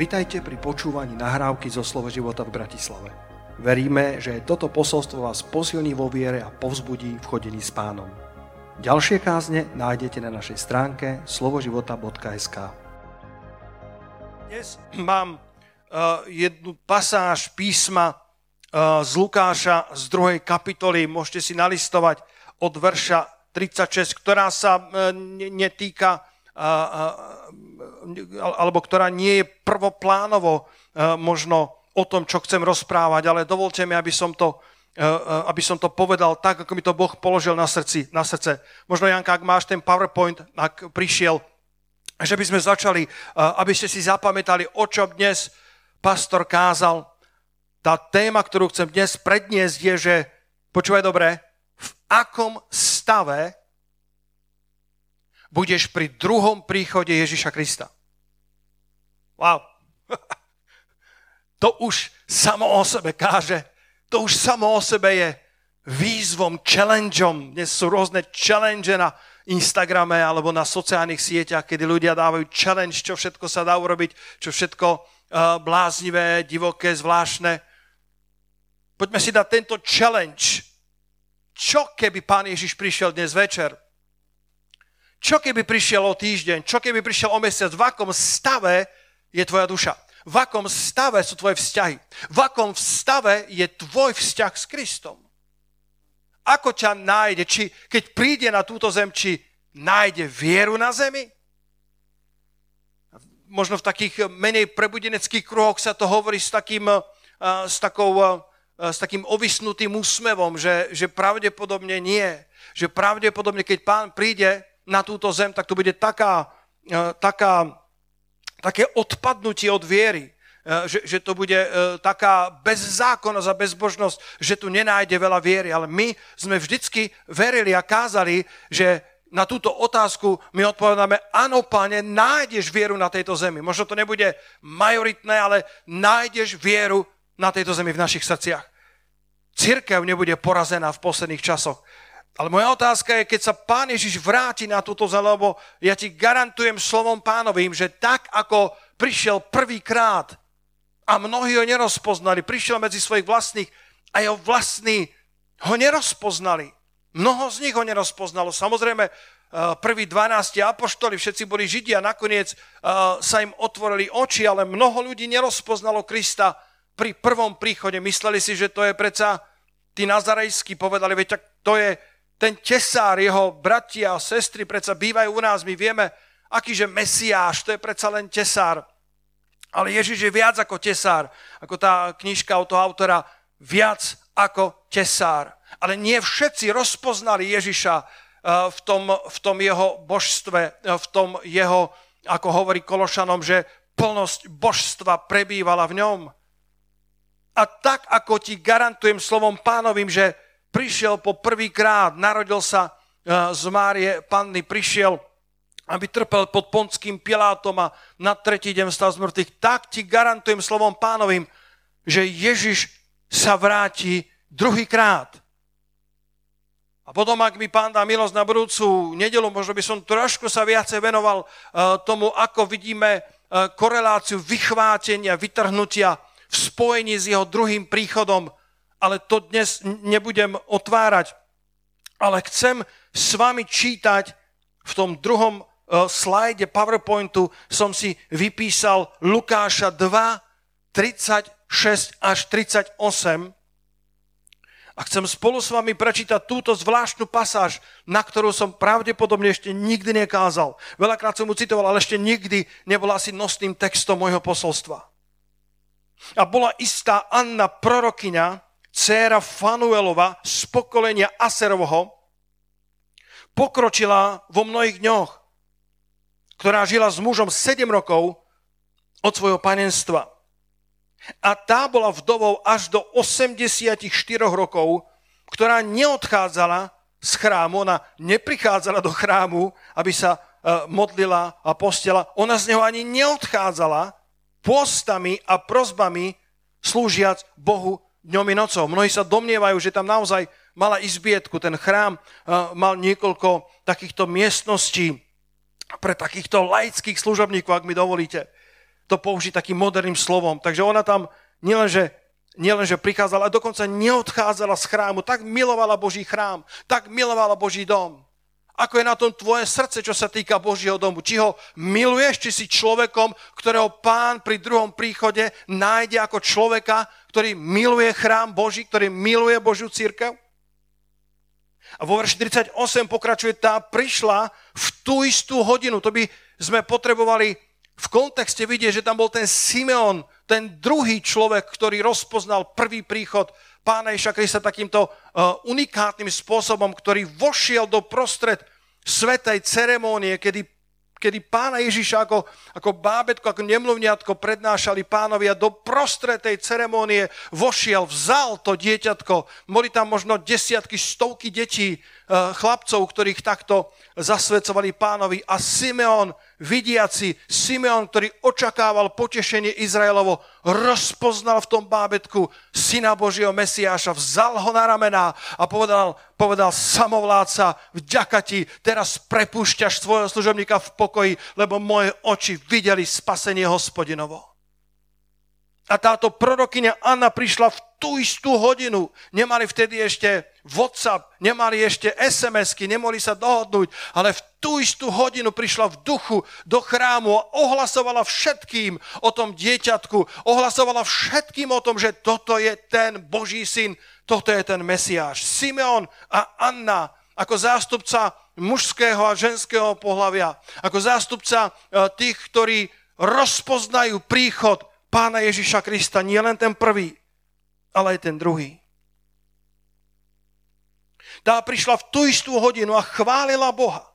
Vitajte pri počúvaní nahrávky zo Slovo života v Bratislave. Veríme, že toto posolstvo vás posilní vo viere a povzbudí v chodení s pánom. Ďalšie kázne nájdete na našej stránke slovoživota.sk Dnes mám uh, jednu pasáž písma uh, z Lukáša z druhej kapitoly. Môžete si nalistovať od verša 36, ktorá sa uh, netýka alebo ktorá nie je prvoplánovo možno o tom, čo chcem rozprávať, ale dovolte mi, aby som to, aby som to povedal tak, ako mi to Boh položil na, srdci, na srdce. Možno, Janka, ak máš ten PowerPoint, ak prišiel, že by sme začali, aby ste si zapamätali, o čom dnes pastor kázal. Tá téma, ktorú chcem dnes predniesť, je, že, počúvaj dobre, v akom stave budeš pri druhom príchode Ježiša Krista. Wow. To už samo o sebe káže. To už samo o sebe je výzvom, challengeom. Dnes sú rôzne challenge na Instagrame alebo na sociálnych sieťach, kedy ľudia dávajú challenge, čo všetko sa dá urobiť, čo všetko uh, bláznivé, divoké, zvláštne. Poďme si dať tento challenge. Čo keby Pán Ježiš prišiel dnes večer? Čo keby prišiel o týždeň? Čo keby prišiel o mesiac? V akom stave je tvoja duša? V akom stave sú tvoje vzťahy? V akom stave je tvoj vzťah s Kristom? Ako ťa nájde? Či keď príde na túto zem, či nájde vieru na zemi? Možno v takých menej prebudeneckých kruhoch sa to hovorí s takým, s takou, s takým ovisnutým úsmevom, že, že pravdepodobne nie. Že pravdepodobne, keď pán príde, na túto zem, tak to bude taká, e, taká, také odpadnutie od viery, e, že, že to bude e, taká bezzákonnosť a bezbožnosť, že tu nenájde veľa viery. Ale my sme vždycky verili a kázali, že na túto otázku my odpovedáme, áno, páne, nájdeš vieru na tejto zemi. Možno to nebude majoritné, ale nájdeš vieru na tejto zemi v našich srdciach. Církev nebude porazená v posledných časoch. Ale moja otázka je, keď sa Pán Ježiš vráti na túto zem, lebo ja ti garantujem slovom pánovým, že tak ako prišiel prvýkrát a mnohí ho nerozpoznali, prišiel medzi svojich vlastných a jeho vlastní ho nerozpoznali. Mnoho z nich ho nerozpoznalo. Samozrejme, eh, prví 12 apoštoli, všetci boli Židia, nakoniec eh, sa im otvorili oči, ale mnoho ľudí nerozpoznalo Krista pri prvom príchode. Mysleli si, že to je predsa tí nazarejskí, povedali, veď tak to je ten tesár, jeho bratia a sestry predsa bývajú u nás, my vieme, akýže mesiáš, to je predsa len tesár. Ale Ježiš je viac ako tesár, ako tá knižka od toho autora, viac ako tesár. Ale nie všetci rozpoznali Ježiša eh, v tom, v tom jeho božstve, eh, v tom jeho, ako hovorí Kološanom, že plnosť božstva prebývala v ňom. A tak, ako ti garantujem slovom pánovým, že prišiel po prvýkrát, narodil sa eh, z Márie Panny, prišiel, aby trpel pod ponským Pilátom a na tretí deň stal z mŕtvych, tak ti garantujem slovom pánovým, že Ježiš sa vráti druhýkrát. A potom, ak mi pán dá milosť na budúcu nedelu, možno by som trošku sa viacej venoval uh, tomu, ako vidíme uh, koreláciu vychvátenia, vytrhnutia v spojení s jeho druhým príchodom ale to dnes nebudem otvárať. Ale chcem s vami čítať v tom druhom uh, slajde PowerPointu som si vypísal Lukáša 2, 36 až 38. A chcem spolu s vami prečítať túto zvláštnu pasáž, na ktorú som pravdepodobne ešte nikdy nekázal. Veľakrát som mu citoval, ale ešte nikdy nebola asi nosným textom môjho posolstva. A bola istá Anna, prorokyňa, dcéra Fanuelova z pokolenia Aserovho, pokročila vo mnohých dňoch, ktorá žila s mužom 7 rokov od svojho panenstva. A tá bola vdovou až do 84 rokov, ktorá neodchádzala z chrámu, ona neprichádzala do chrámu, aby sa e, modlila a postela. Ona z neho ani neodchádzala postami a prozbami slúžiac Bohu dňom i nocou. Mnohí sa domnievajú, že tam naozaj mala izbietku. Ten chrám eh, mal niekoľko takýchto miestností pre takýchto laických služobníkov, ak mi dovolíte. to použiť takým moderným slovom. Takže ona tam nielenže, nielenže prichádzala, ale dokonca neodchádzala z chrámu. Tak milovala Boží chrám, tak milovala Boží dom. Ako je na tom tvoje srdce, čo sa týka Božieho domu? Či ho miluješ, či si človekom, ktorého pán pri druhom príchode nájde ako človeka, ktorý miluje chrám Boží, ktorý miluje Božiu církev? A vo verši 38 pokračuje, tá prišla v tú istú hodinu. To by sme potrebovali v kontexte vidieť, že tam bol ten Simeon, ten druhý človek, ktorý rozpoznal prvý príchod pána Ježa Krista takýmto uh, unikátnym spôsobom, ktorý vošiel do prostred svetej ceremónie, kedy, kedy pána Ježiša ako, ako bábetko, ako nemluvniatko prednášali pánovi a do prostred tej ceremónie vošiel, vzal to dieťatko. Boli tam možno desiatky, stovky detí, chlapcov, ktorých takto zasvedcovali pánovi a Simeon vidiaci Simeon, ktorý očakával potešenie Izraelovo, rozpoznal v tom bábetku syna Božieho Mesiáša, vzal ho na ramená a povedal, povedal samovládca, vďaka ti, teraz prepúšťaš svojho služobníka v pokoji, lebo moje oči videli spasenie hospodinovo. A táto prorokyňa Anna prišla v tú istú hodinu. Nemali vtedy ešte WhatsApp, nemali ešte SMS-ky, nemohli sa dohodnúť, ale v tú istú hodinu prišla v duchu do chrámu a ohlasovala všetkým o tom dieťatku, ohlasovala všetkým o tom, že toto je ten Boží syn, toto je ten Mesiáš. Simeon a Anna ako zástupca mužského a ženského pohľavia, ako zástupca eh, tých, ktorí rozpoznajú príchod pána Ježiša Krista, nie len ten prvý, ale aj ten druhý. Tá prišla v tú istú hodinu a chválila Boha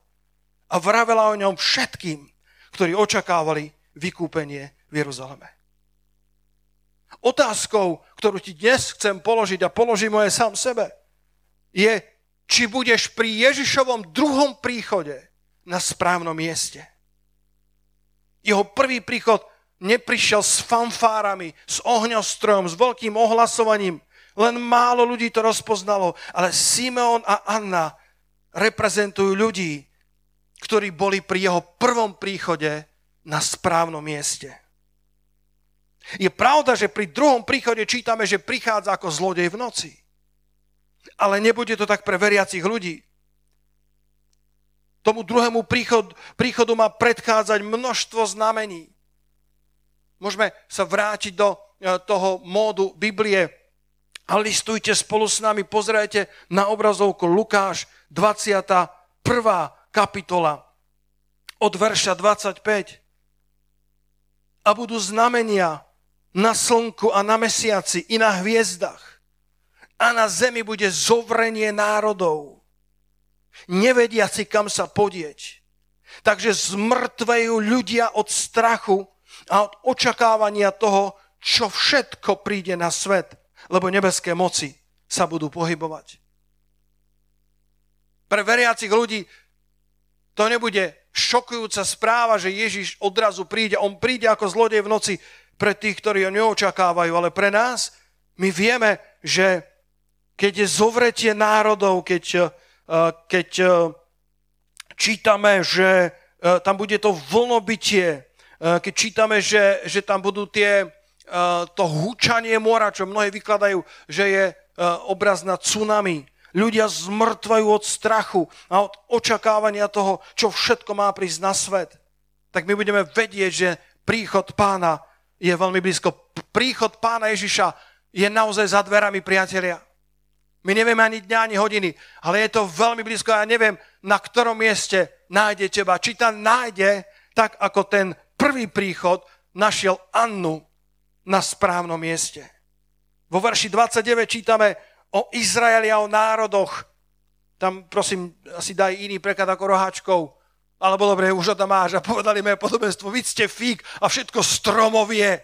a vravela o ňom všetkým, ktorí očakávali vykúpenie v Jeruzaleme. Otázkou, ktorú ti dnes chcem položiť a položím moje sám sebe, je, či budeš pri Ježišovom druhom príchode na správnom mieste. Jeho prvý príchod neprišiel s fanfárami, s ohňostrojom, s veľkým ohlasovaním. Len málo ľudí to rozpoznalo, ale Simeon a Anna reprezentujú ľudí, ktorí boli pri jeho prvom príchode na správnom mieste. Je pravda, že pri druhom príchode čítame, že prichádza ako zlodej v noci. Ale nebude to tak pre veriacich ľudí. Tomu druhému príchod, príchodu má predchádzať množstvo znamení. Môžeme sa vrátiť do e, toho módu Biblie a listujte spolu s nami, pozrajte na obrazovku Lukáš 21. kapitola od verša 25. A budú znamenia na slnku a na mesiaci i na hviezdach. A na zemi bude zovrenie národov. Nevedia si, kam sa podieť. Takže zmrtvejú ľudia od strachu a od očakávania toho, čo všetko príde na svet, lebo nebeské moci sa budú pohybovať. Pre veriacich ľudí to nebude šokujúca správa, že Ježiš odrazu príde. On príde ako zlodej v noci pre tých, ktorí ho neočakávajú, ale pre nás my vieme, že keď je zovretie národov, keď, eh, keď eh, čítame, že eh, tam bude to vlnobytie, keď čítame, že, že tam budú tie, eh, to húčanie mora, čo mnohí vykladajú, že je eh, obraz na tsunami. Ľudia zmrtvajú od strachu a od očakávania toho, čo všetko má prísť na svet. Tak my budeme vedieť, že príchod pána je veľmi blízko. Príchod pána Ježiša je naozaj za dverami, priatelia. My nevieme ani dňa, ani hodiny, ale je to veľmi blízko ja neviem, na ktorom mieste nájde teba. Či tam nájde, tak ako ten prvý príchod našiel Annu na správnom mieste. Vo verši 29 čítame o Izraeli a o národoch. Tam prosím, asi daj iný preklad ako roháčkov. Alebo dobre, už ho tam máš a povedali moje podobenstvo, vy ste fík a všetko stromovie.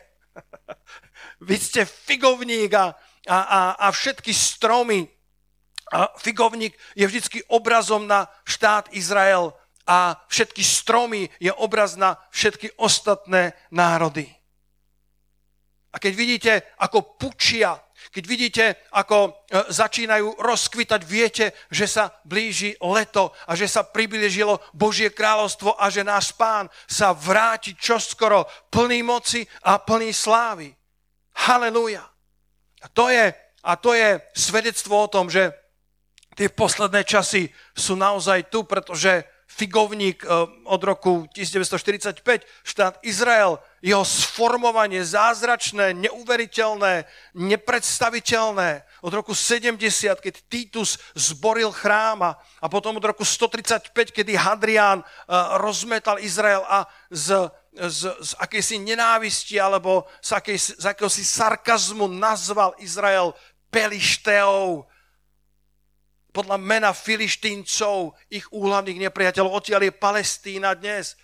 vy ste figovník a, a, a, a všetky stromy. A figovník je vždycky obrazom na štát Izrael a všetky stromy je obraz na všetky ostatné národy. A keď vidíte, ako pučia, Keď vidíte, ako e, začínajú rozkvitať, viete, že sa blíži leto a že sa priblížilo Božie kráľovstvo a že náš pán sa vráti čoskoro plný moci a plný slávy. Halelúja. A to je, a to je svedectvo o tom, že tie posledné časy sú naozaj tu, pretože figovník eh, od roku 1945, štát Izrael, jeho sformovanie zázračné, neuveriteľné, nepredstaviteľné. Od roku 70, keď Titus zboril chrám a potom od roku 135, kedy Hadrián eh, rozmetal Izrael a z, z, z akejsi nenávisti alebo z, akejsi, z akéhosi sarkazmu nazval Izrael Pelišteou, podľa mena filištíncov, ich úhlavných nepriateľov. Odtiaľ je Palestína dnes,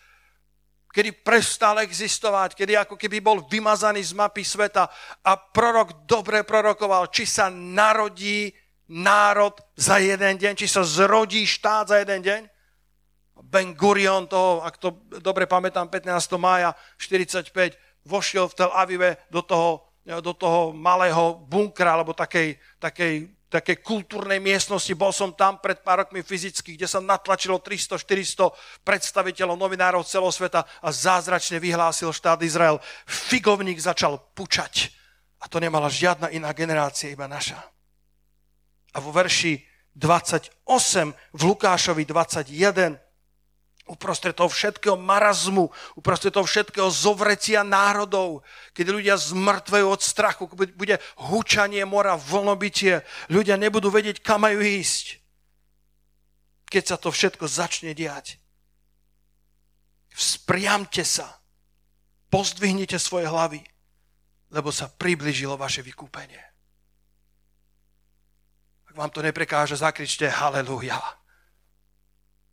kedy prestal existovať, kedy ako keby bol vymazaný z mapy sveta a prorok dobre prorokoval, či sa narodí národ za jeden deň, či sa zrodí štát za jeden deň. Ben Gurion toho, ak to dobre pamätám, 15. mája 45 vošiel v Tel Avive do toho, do toho malého bunkra, alebo takej, takej také kultúrnej miestnosti. Bol som tam pred pár rokmi fyzicky, kde sa natlačilo 300-400 predstaviteľov, novinárov celého sveta a zázračne vyhlásil štát Izrael. Figovník začal pučať. A to nemala žiadna iná generácia, iba naša. A vo verši 28 v Lukášovi 21 uprostred toho všetkého marazmu, uprostred toho všetkého zovrecia národov, keď ľudia zmrtvajú od strachu, bude hučanie mora, vlnobytie, ľudia nebudú vedieť, kam majú ísť. Keď sa to všetko začne diať. Vzpriamte sa, pozdvihnite svoje hlavy, lebo sa približilo vaše vykúpenie. Ak vám to neprekáže, zakričte haleluja.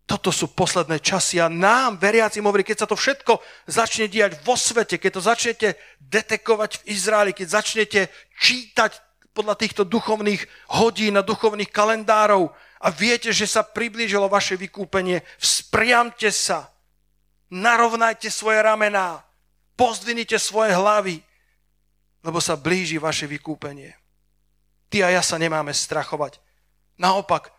Toto sú posledné časy a nám, veriacim, hovorí, keď sa to všetko začne diať vo svete, keď to začnete detekovať v Izraeli, keď začnete čítať podľa týchto duchovných hodín a duchovných kalendárov a viete, že sa priblížilo vaše vykúpenie, vzpriamte sa, narovnajte svoje ramená, pozdvinite svoje hlavy, lebo sa blíži vaše vykúpenie. Ty a ja sa nemáme strachovať. Naopak,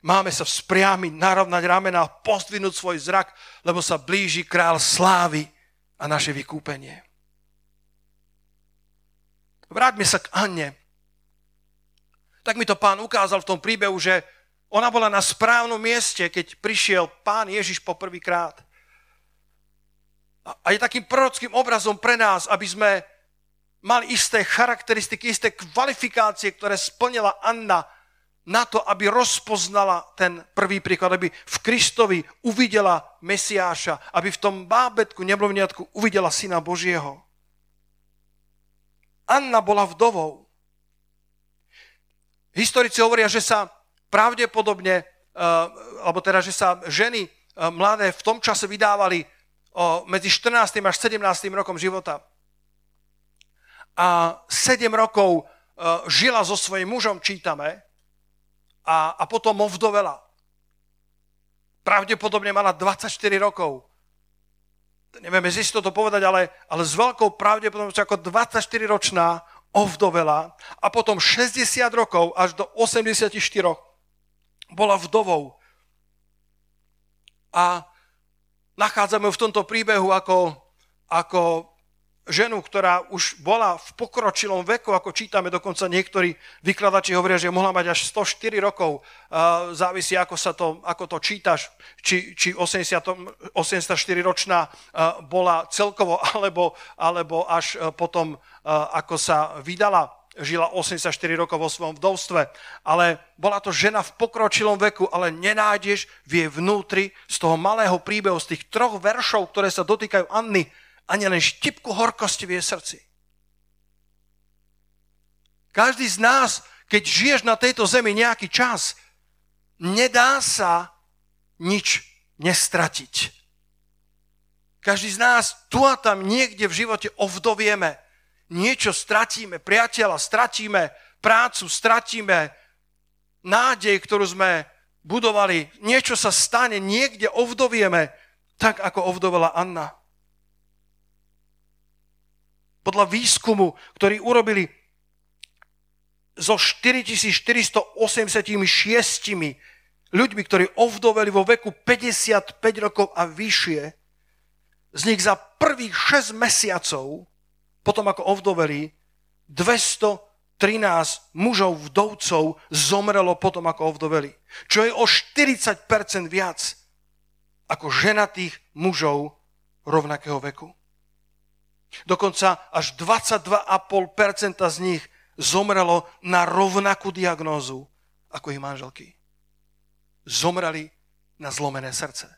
Máme sa vzpriamiť, narovnať ramena, pozdvinúť svoj zrak, lebo sa blíži král slávy a naše vykúpenie. Vráťme sa k Anne. Tak mi to pán ukázal v tom príbehu, že ona bola na správnom mieste, keď prišiel pán Ježiš po prvýkrát. A je takým prorockým obrazom pre nás, aby sme mali isté charakteristiky, isté kvalifikácie, ktoré splnila Anna na to, aby rozpoznala ten prvý príklad, aby v Kristovi uvidela Mesiáša, aby v tom bábetku, neblovniatku uvidela Syna Božieho. Anna bola vdovou. Historici hovoria, že sa pravdepodobne, eh, alebo teda, že sa ženy eh, mladé v tom čase vydávali medzi 14. až 17. rokom života. A 7 rokov eh, žila so svojím mužom, čítame, a, a potom ovdovela. Pravdepodobne mala 24 rokov. Nevieme si to povedať, ale, ale s veľkou pravdepodobnosťou ako 24-ročná ovdovela a potom 60 rokov až do 84 bola vdovou. A nachádzame v tomto príbehu ako, ako ženu, ktorá už bola v pokročilom veku, ako čítame, dokonca niektorí vykladači hovoria, že mohla mať až 104 rokov, závisí ako, sa to, ako to čítaš, či, či 80, 84-ročná uh, bola celkovo, alebo, alebo až uh, potom, uh, ako sa vydala, žila 84 rokov vo svojom vdovstve, ale bola to žena v pokročilom veku, ale nenájdeš v jej vnútri z toho malého príbehu, z tých troch veršov, ktoré sa dotýkajú Anny, ani len štipku horkosti v jej srdci. Každý z nás, keď žiješ na tejto zemi nejaký čas, nedá sa nič nestratiť. Každý z nás tu a tam niekde v živote ovdovieme. Niečo stratíme, priateľa, stratíme prácu, stratíme nádej, ktorú sme budovali. Niečo sa stane, niekde ovdovieme, tak ako ovdovela Anna podľa výskumu, ktorý urobili so 4486 ľuďmi, ktorí ovdoveli vo veku 55 rokov a vyššie, z nich za prvých 6 mesiacov, potom ako ovdoveli, 213 mužov vdovcov zomrelo potom ako ovdoveli. Čo je o 40% viac ako ženatých mužov rovnakého veku. Dokonca až 22,5% z nich zomrelo na rovnakú diagnózu ako ich manželky. Zomreli na zlomené srdce.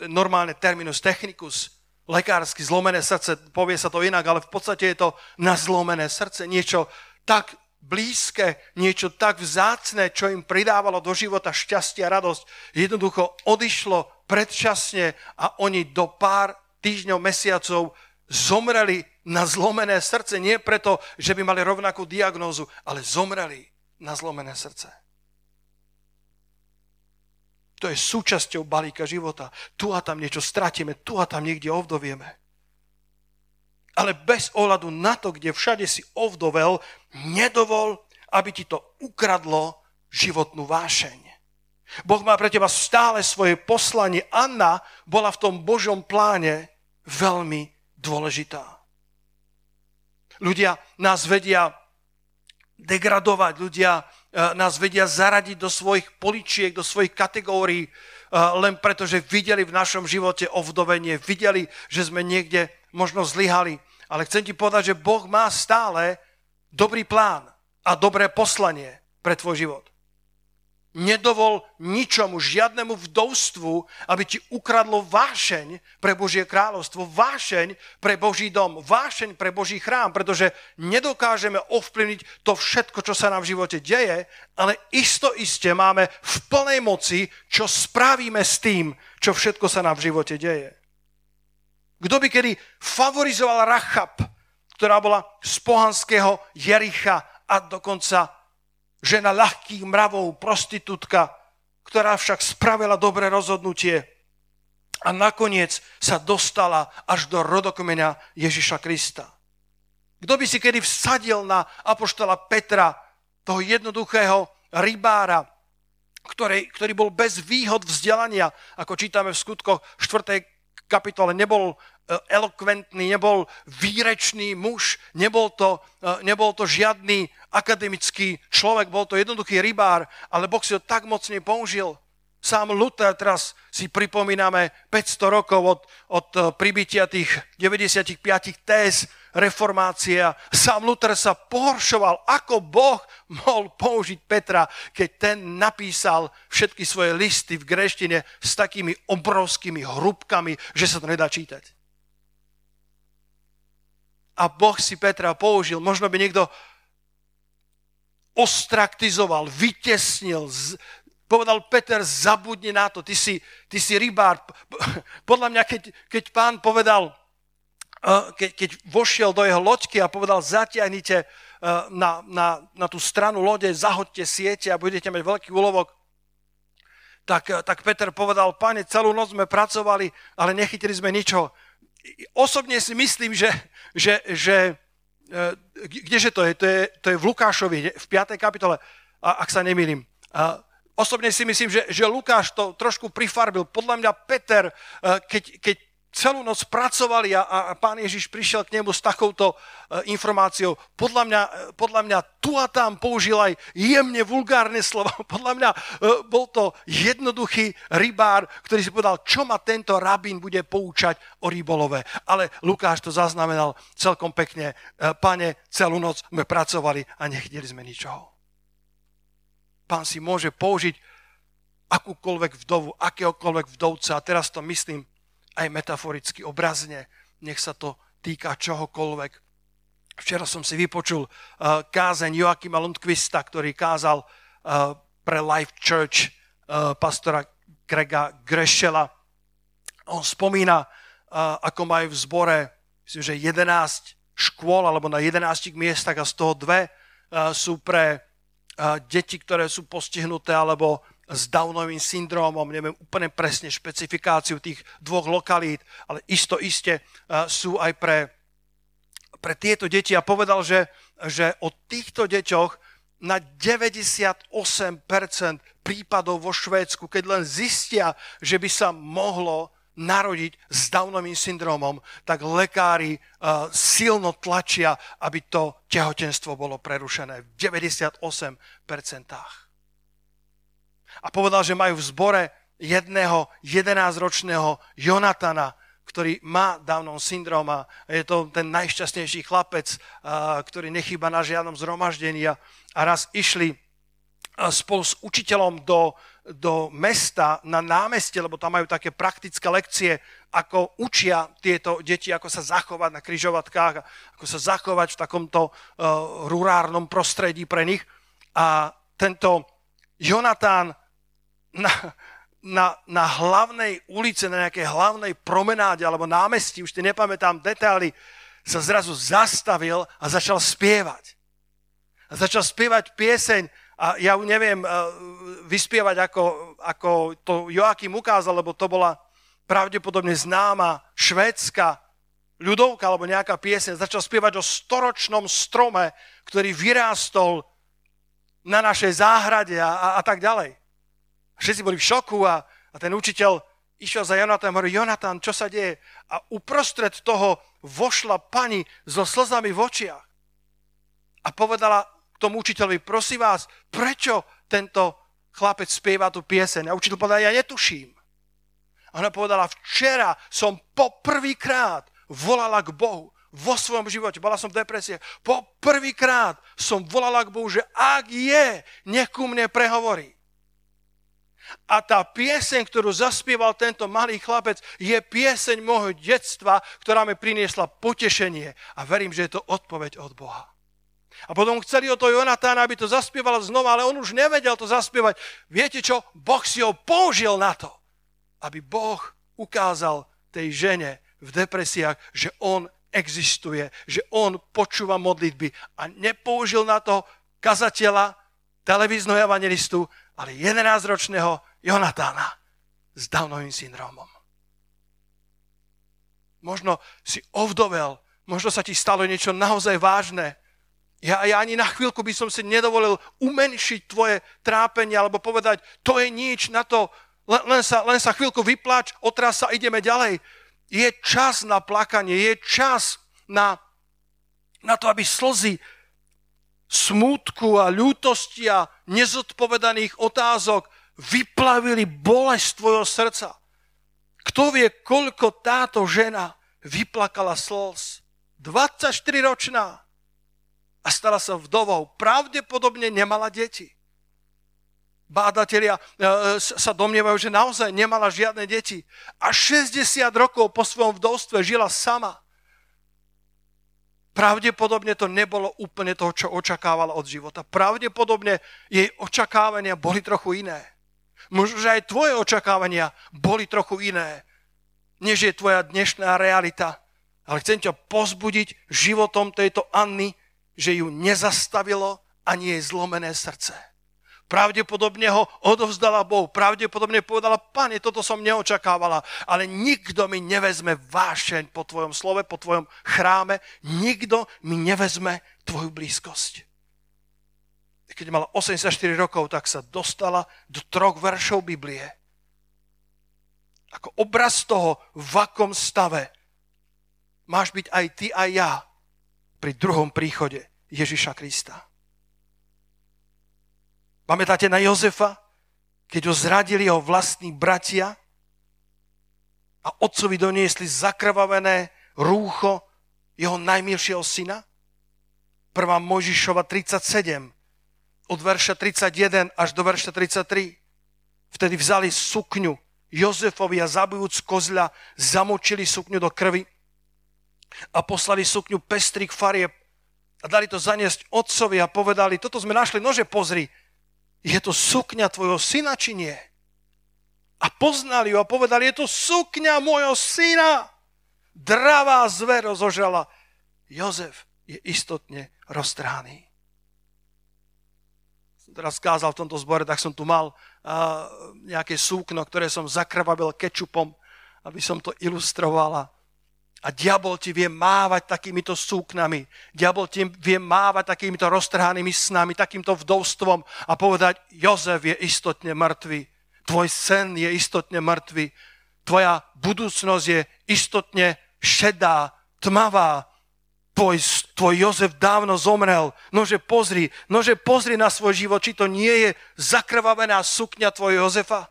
To je normálne terminus technicus, lekársky zlomené srdce, povie sa to inak, ale v podstate je to na zlomené srdce. Niečo tak blízke, niečo tak vzácne, čo im pridávalo do života šťastie a radosť, jednoducho odišlo predčasne a oni do pár týždňov, mesiacov zomreli na zlomené srdce. Nie preto, že by mali rovnakú diagnózu, ale zomreli na zlomené srdce. To je súčasťou balíka života. Tu a tam niečo stratíme, tu a tam niekde ovdovieme. Ale bez ohľadu na to, kde všade si ovdovel, nedovol, aby ti to ukradlo životnú vášeň. Boh má pre teba stále svoje poslanie. Anna bola v tom Božom pláne veľmi dôležitá. Ľudia nás vedia degradovať, ľudia eh, nás vedia zaradiť do svojich poličiek, do svojich kategórií, eh, len preto, že videli v našom živote ovdovenie, videli, že sme niekde možno zlyhali. Ale chcem ti povedať, že Boh má stále dobrý plán a dobré poslanie pre tvoj život. Nedovol ničomu, žiadnemu vdovstvu, aby ti ukradlo vášeň pre Božie kráľovstvo, vášeň pre Boží dom, vášeň pre Boží chrám, pretože nedokážeme ovplyvniť to všetko, čo sa nám v živote deje, ale isto iste máme v plnej moci, čo spravíme s tým, čo všetko sa nám v živote deje. Kto by kedy favorizoval Rachab, ktorá bola z pohanského Jericha a dokonca žena ľahkých mravov, prostitútka, ktorá však spravila dobré rozhodnutie a nakoniec sa dostala až do rodokmeňa Ježiša Krista. Kto by si kedy vsadil na apoštola Petra, toho jednoduchého rybára, ktorý, ktorý bol bez výhod vzdelania, ako čítame v skutkoch 4. kapitole, nebol elokventný, nebol výrečný muž, nebol to, e, nebol to žiadny akademický človek, bol to jednoduchý rybár, ale Boh si ho tak mocne použil. Sám Luther, teraz si pripomíname 500 rokov od, od e, pribytia tých 95 téz reformácie a sám Luther sa pohoršoval, ako Boh mohol použiť Petra, keď ten napísal všetky svoje listy v greštine s takými obrovskými hrubkami, že sa to nedá čítať a Boh si Petra použil. Možno by niekto ostraktizoval, vytesnil, povedal Peter, zabudni na to, ty si, ty si rybár. Podľa mňa, keď, keď pán povedal, uh, keď, keď vošiel do jeho loďky a povedal, zatiahnite uh, na, na, na tú stranu lode, zahoďte siete a budete mať veľký úlovok, tak, uh, tak Peter povedal, pane, celú noc sme pracovali, ale nechytili sme ničo osobne si myslím, že, že, že e, kdeže to je? To je, to je v Lukášovi, v 5. kapitole, ak sa nemýlim. Osobne si myslím, že, že Lukáš to trošku prifarbil. Podľa mňa Peter, e, keď, keď celú noc pracovali a, a pán Ježiš prišiel k nemu s takouto uh, informáciou. Podľa mňa, e, podľa mňa tu a tam použil aj jemne vulgárne slova. Podľa mňa uh, bol to jednoduchý rybár, ktorý si povedal, čo ma tento rabín bude poučať o rybolove. Ale Lukáš to zaznamenal celkom pekne. Uh, pane, celú noc sme pracovali a nechytili sme ničoho. Pán si môže použiť akúkoľvek vdovu, akéhokoľvek vdovca. A teraz to myslím aj metaforicky, obrazne, nech sa to týka čohokoľvek. Včera som si vypočul uh, kázeň Joachima Lundqvista, ktorý kázal uh, pre Life Church uh, pastora Grega Grešela. On spomína, ako majú v zbore, myslím, že 11 škôl, alebo na 11 miestach a z toho dve sú pre deti, ktoré sú postihnuté alebo s Downovým syndrómom, neviem úplne presne špecifikáciu tých dvoch lokalít, ale isto iste sú aj pre, pre tieto deti a povedal, že, že o týchto deťoch na 98% prípadov vo Švédsku, keď len zistia, že by sa mohlo narodiť s Downovým syndromom, tak lekári uh, silno tlačia, aby to tehotenstvo bolo prerušené v 98%. A povedal, že majú v zbore jedného 11-ročného Jonatana, ktorý má Downov syndrom a je to ten najšťastnejší chlapec, ktorý nechýba na žiadnom zhromaždení a raz išli spolu s učiteľom do, do mesta na námestie, lebo tam majú také praktické lekcie, ako učia tieto deti, ako sa zachovať na kryžovatkách, ako sa zachovať v takomto uh, rurárnom prostredí pre nich. A tento Jonatán na, na, na hlavnej ulici, na nejakej hlavnej promenáde alebo námestí, už ti nepamätám detaily, sa zrazu zastavil a začal spievať. A začal spievať pieseň, a ja ju neviem eh, vyspievať, ako, ako to Joachim ukázal, lebo to bola pravdepodobne známa švédska ľudovka alebo nejaká piesň. Začal spievať o storočnom strome, ktorý vyrástol na našej záhrade a, a, a tak ďalej. Všetci boli v šoku a, a ten učiteľ išiel za Jonatán a hovorí, Jonatán, čo sa deje? A uprostred toho vošla pani so slzami v očiach a povedala, tomu učiteľovi, prosím vás, prečo tento chlapec spieva tú pieseň? A učiteľ povedal, ja netuším. A ona povedala, včera som poprvýkrát volala k Bohu vo svojom živote. Bola som v depresie. Po som volala k Bohu, že ak je, nech ku mne prehovorí. A tá pieseň, ktorú zaspieval tento malý chlapec, je pieseň môjho detstva, ktorá mi priniesla potešenie. A verím, že je to odpoveď od Boha. A potom chceli o to Jonatána, aby to zaspieval znova, ale on už nevedel to zaspievať. Viete čo? Boh si ho použil na to, aby Boh ukázal tej žene v depresiách, že on existuje, že on počúva modlitby a nepoužil na to kazateľa, televízneho evangelistu, ale 11-ročného Jonatána s Downovým syndromom. Možno si ovdovel, možno sa ti stalo niečo naozaj vážne, ja, ja ani na chvíľku by som si nedovolil umenšiť tvoje trápenie alebo povedať, to je nič na to, len, len, sa, len sa chvíľku vyplač, otraz sa, ideme ďalej. Je čas na plakanie, je čas na, na to, aby slzy smútku a ľútosti a nezodpovedaných otázok vyplavili bolesť tvojho srdca. Kto vie, koľko táto žena vyplakala slz? 24-ročná a stala sa vdovou. Pravdepodobne nemala deti. Bádatelia e, sa domnievajú, že naozaj nemala žiadne deti. A 60 rokov po svojom vdovstve žila sama. Pravdepodobne to nebolo úplne toho, čo očakávala od života. Pravdepodobne jej očakávania boli trochu iné. Možno, že aj tvoje očakávania boli trochu iné, než je tvoja dnešná realita. Ale chcem ťa pozbudiť životom tejto Anny, že ju nezastavilo ani jej zlomené srdce. Pravdepodobne ho odovzdala Bohu. Pravdepodobne povedala, pane, toto som neočakávala, ale nikto mi nevezme vášeň po tvojom slove, po tvojom chráme. Nikto mi nevezme tvoju blízkosť. Keď mala 84 rokov, tak sa dostala do troch veršov Biblie. Ako obraz toho, v akom stave máš byť aj ty, aj ja pri druhom príchode Ježiša Krista. Pamätáte na Jozefa, keď ho zradili jeho vlastní bratia a otcovi doniesli zakrvavené rúcho jeho najmilšieho syna? 1. Mojžišova 37, od verša 31 až do verša 33. Vtedy vzali sukňu Jozefovi a zabijúc kozľa, zamočili sukňu do krvi a poslali sukňu pestrik farieb a dali to zaniesť otcovi a povedali, toto sme našli, nože pozri, je to sukňa tvojho syna, či nie? A poznali ju a povedali, je to sukňa môjho syna. Dravá zver rozožala. Jozef je istotne roztrhaný. Som teraz kázal v tomto zbore, tak som tu mal uh, nejaké súkno, ktoré som zakrvavil kečupom, aby som to ilustrovala. A diabol ti vie mávať takýmito súknami. Diabol ti vie mávať takýmito roztrhanými snami, takýmto vdovstvom a povedať, Jozef je istotne mŕtvy. Tvoj sen je istotne mŕtvy. Tvoja budúcnosť je istotne šedá, tmavá. Tvoj, tvoj Jozef dávno zomrel. Nože pozri, nože pozri na svoj život, či to nie je zakrvavená sukňa tvojho Jozefa.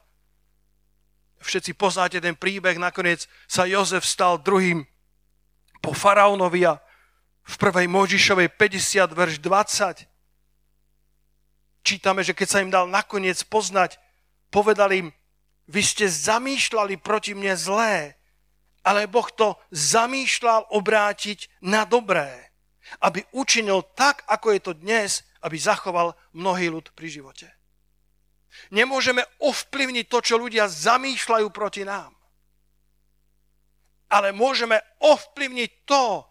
Všetci poznáte ten príbeh, nakoniec sa Jozef stal druhým po faraónovi a v prvej Možišovej 50, verš 20 čítame, že keď sa im dal nakoniec poznať, povedal im, vy ste zamýšľali proti mne zlé, ale Boh to zamýšľal obrátiť na dobré, aby učinil tak, ako je to dnes, aby zachoval mnohý ľud pri živote. Nemôžeme ovplyvniť to, čo ľudia zamýšľajú proti nám ale môžeme ovplyvniť to,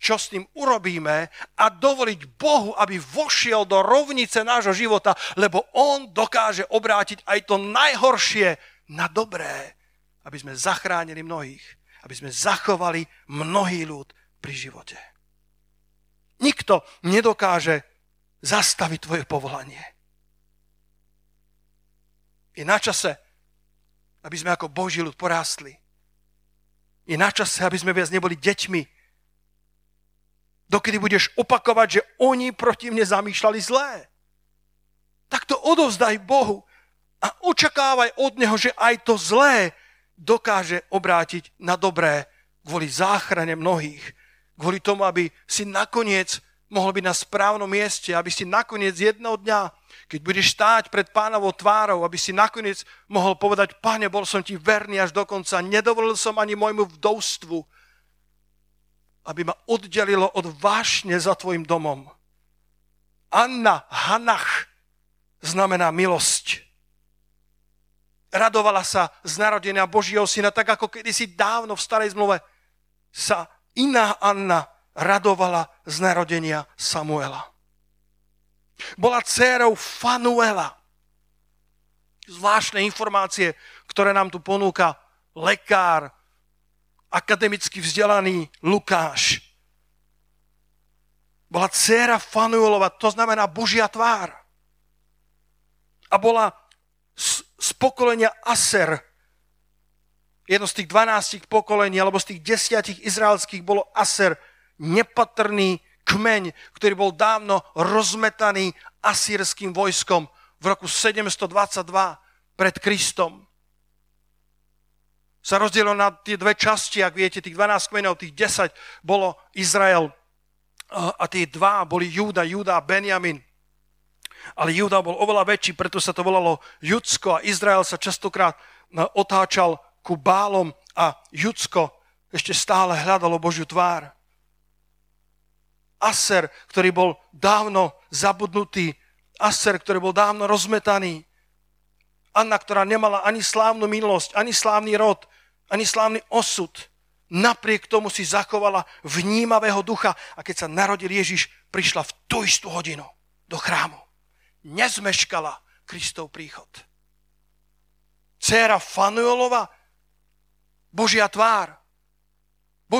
čo s tým urobíme a dovoliť Bohu, aby vošiel do rovnice nášho života, lebo On dokáže obrátiť aj to najhoršie na dobré, aby sme zachránili mnohých, aby sme zachovali mnohý ľud pri živote. Nikto nedokáže zastaviť tvoje povolanie. Je na čase, aby sme ako Boží ľud porástli je na čase, aby sme viac neboli deťmi. Dokedy budeš opakovať, že oni proti mne zamýšľali zlé. Tak to odovzdaj Bohu a očakávaj od Neho, že aj to zlé dokáže obrátiť na dobré kvôli záchrane mnohých. Kvôli tomu, aby si nakoniec mohol byť na správnom mieste, aby si nakoniec jedného dňa keď budeš stáť pred pánovou tvárou, aby si nakoniec mohol povedať, pane, bol som ti verný až do konca, nedovolil som ani môjmu vdovstvu, aby ma oddelilo od vášne za tvojim domom. Anna Hanach znamená milosť. Radovala sa z narodenia Božieho syna, tak ako kedysi dávno v starej zmluve sa iná Anna radovala z narodenia Samuela. Bola dcérou Fanuela. Zvláštne informácie, ktoré nám tu ponúka lekár, akademicky vzdelaný Lukáš. Bola dcéra Fanuelova, to znamená Božia tvár. A bola z, pokolenia Aser, jedno z tých 12 pokolení, alebo z tých desiatich izraelských bolo Aser, nepatrný kmeň, ktorý bol dávno rozmetaný asýrským vojskom v roku 722 pred Kristom. Sa rozdielilo na tie dve časti, ak viete, tých 12 kmeňov, tých 10 bolo Izrael a tie dva boli Júda, Júda a Benjamin. Ale Júda bol oveľa väčší, preto sa to volalo Judsko a Izrael sa častokrát otáčal ku Bálom a Judsko ešte stále hľadalo Božiu tvár. Aser, ktorý bol dávno zabudnutý, Aser, ktorý bol dávno rozmetaný, Anna, ktorá nemala ani slávnu milosť, ani slávny rod, ani slávny osud, napriek tomu si zachovala vnímavého ducha a keď sa narodil Ježiš, prišla v tú istú hodinu do chrámu. Nezmeškala Kristov príchod. Céra Fanuelova, Božia tvár,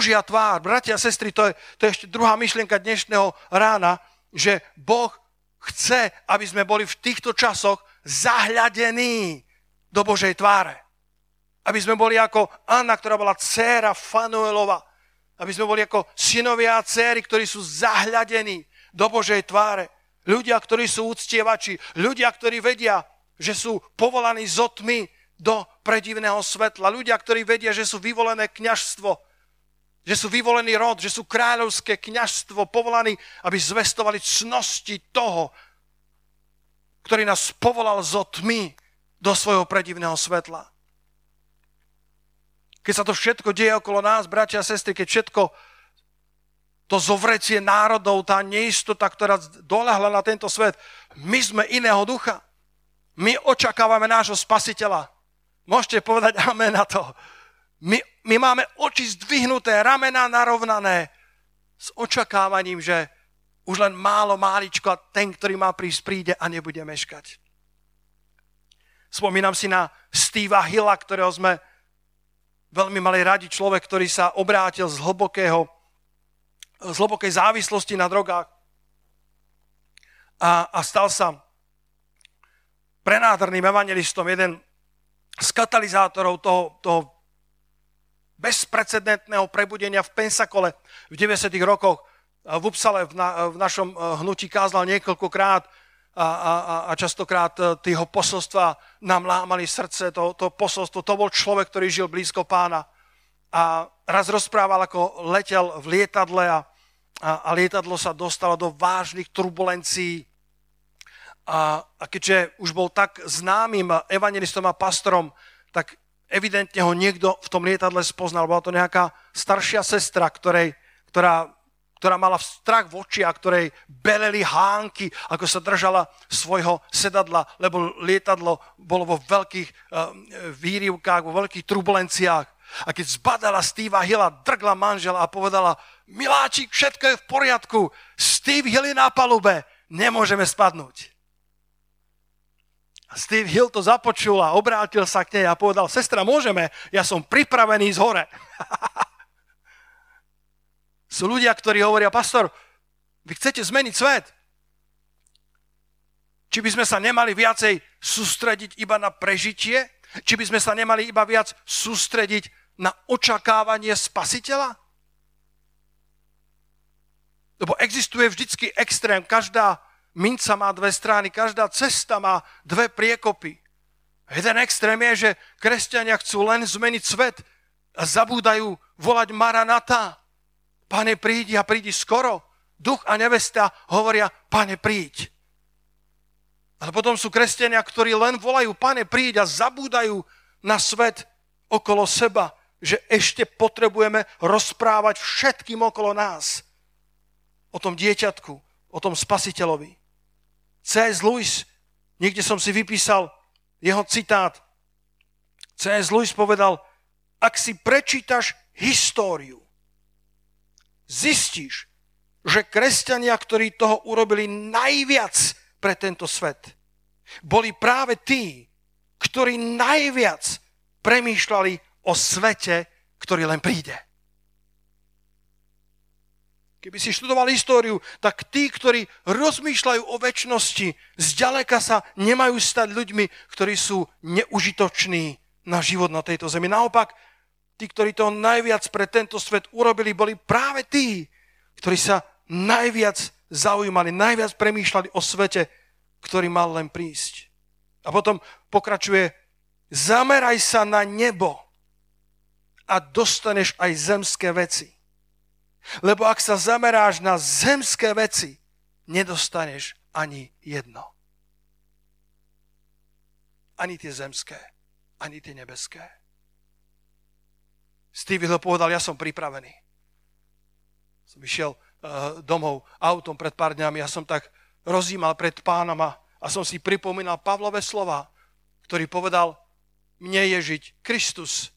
Božia tvár. Bratia a sestry, to je, to je ešte druhá myšlienka dnešného rána, že Boh chce, aby sme boli v týchto časoch zahľadení do Božej tváre. Aby sme boli ako Anna, ktorá bola dcéra Fanuelova. Aby sme boli ako synovia a céry, ktorí sú zahľadení do Božej tváre. Ľudia, ktorí sú úctievači. Ľudia, ktorí vedia, že sú povolaní z otmy do predivného svetla. Ľudia, ktorí vedia, že sú vyvolené kňažstvo že sú vyvolený rod, že sú kráľovské kniažstvo povolaní, aby zvestovali cnosti toho, ktorý nás povolal zo tmy do svojho predivného svetla. Keď sa to všetko deje okolo nás, bratia a sestry, keď všetko to zovrecie národov, tá neistota, ktorá dolahla na tento svet, my sme iného ducha. My očakávame nášho spasiteľa. Môžete povedať amen na to. My, my máme oči zdvihnuté, ramena narovnané s očakávaním, že už len málo máličko a ten, ktorý má prísť, príde a nebude meškať. Spomínam si na Steva Hilla, ktorého sme veľmi mali radi človek, ktorý sa obrátil z hlbokého, z hlbokej závislosti na drogách a, a stal sa prenádherným evangelistom, jeden z katalizátorov toho, toho bezprecedentného prebudenia v Pensakole v 90. rokoch. V Upsale v, na, v našom eh, hnutí kázal niekoľkokrát a, a, a častokrát eh, tého posolstva nám lámali srdce, to, to posolstvo, to bol človek, ktorý žil blízko pána. A raz rozprával, ako letel v lietadle a, a, a lietadlo sa dostalo do vážnych turbulencií a, a keďže už bol tak známym evangelistom a pastorom, tak evidentne ho niekto v tom lietadle spoznal. Bola to nejaká staršia sestra, ktorej, ktorá, ktorá mala strach v očiach, ktorej beleli hánky, ako sa držala svojho sedadla, lebo lietadlo bolo vo veľkých uh, výrivkách, vo veľkých turbulenciách. A keď zbadala Steva Hilla, drgla manžela a povedala, miláčik, všetko je v poriadku, Steve Hill je na palube, nemôžeme spadnúť. Steve Hill to započul a obrátil sa k nej a povedal, sestra, môžeme, ja som pripravený z hore. Sú ľudia, ktorí hovoria, pastor, vy chcete zmeniť svet. Či by sme sa nemali viacej sústrediť iba na prežitie? Či by sme sa nemali iba viac sústrediť na očakávanie spasiteľa? Lebo existuje vždycky extrém. Každá minca má dve strany, každá cesta má dve priekopy. Jeden extrém je, že kresťania chcú len zmeniť svet a zabúdajú volať Maranata. Pane, prídi a prídi skoro. Duch a nevesta hovoria, pane, príď. Ale potom sú kresťania, ktorí len volajú, pane, príď a zabúdajú na svet okolo seba, že ešte potrebujeme rozprávať všetkým okolo nás o tom dieťatku, o tom spasiteľovi. C.S. Lewis, niekde som si vypísal jeho citát. C.S. Lewis povedal, ak si prečítaš históriu, zistíš, že kresťania, ktorí toho urobili najviac pre tento svet, boli práve tí, ktorí najviac premýšľali o svete, ktorý len príde. Keby si študoval históriu, tak tí, ktorí rozmýšľajú o väčšnosti, zďaleka sa nemajú stať ľuďmi, ktorí sú neužitoční na život na tejto zemi. Naopak, tí, ktorí to najviac pre tento svet urobili, boli práve tí, ktorí sa najviac zaujímali, najviac premýšľali o svete, ktorý mal len prísť. A potom pokračuje, zameraj sa na nebo a dostaneš aj zemské veci. Lebo ak sa zameráš na zemské veci, nedostaneš ani jedno. Ani tie zemské, ani tie nebeské. Steve Hill povedal, ja som pripravený. Som išiel uh, domov autom pred pár dňami, ja som tak rozímal pred pánom a, a som si pripomínal Pavlové slova, ktorý povedal, mne je žiť Kristus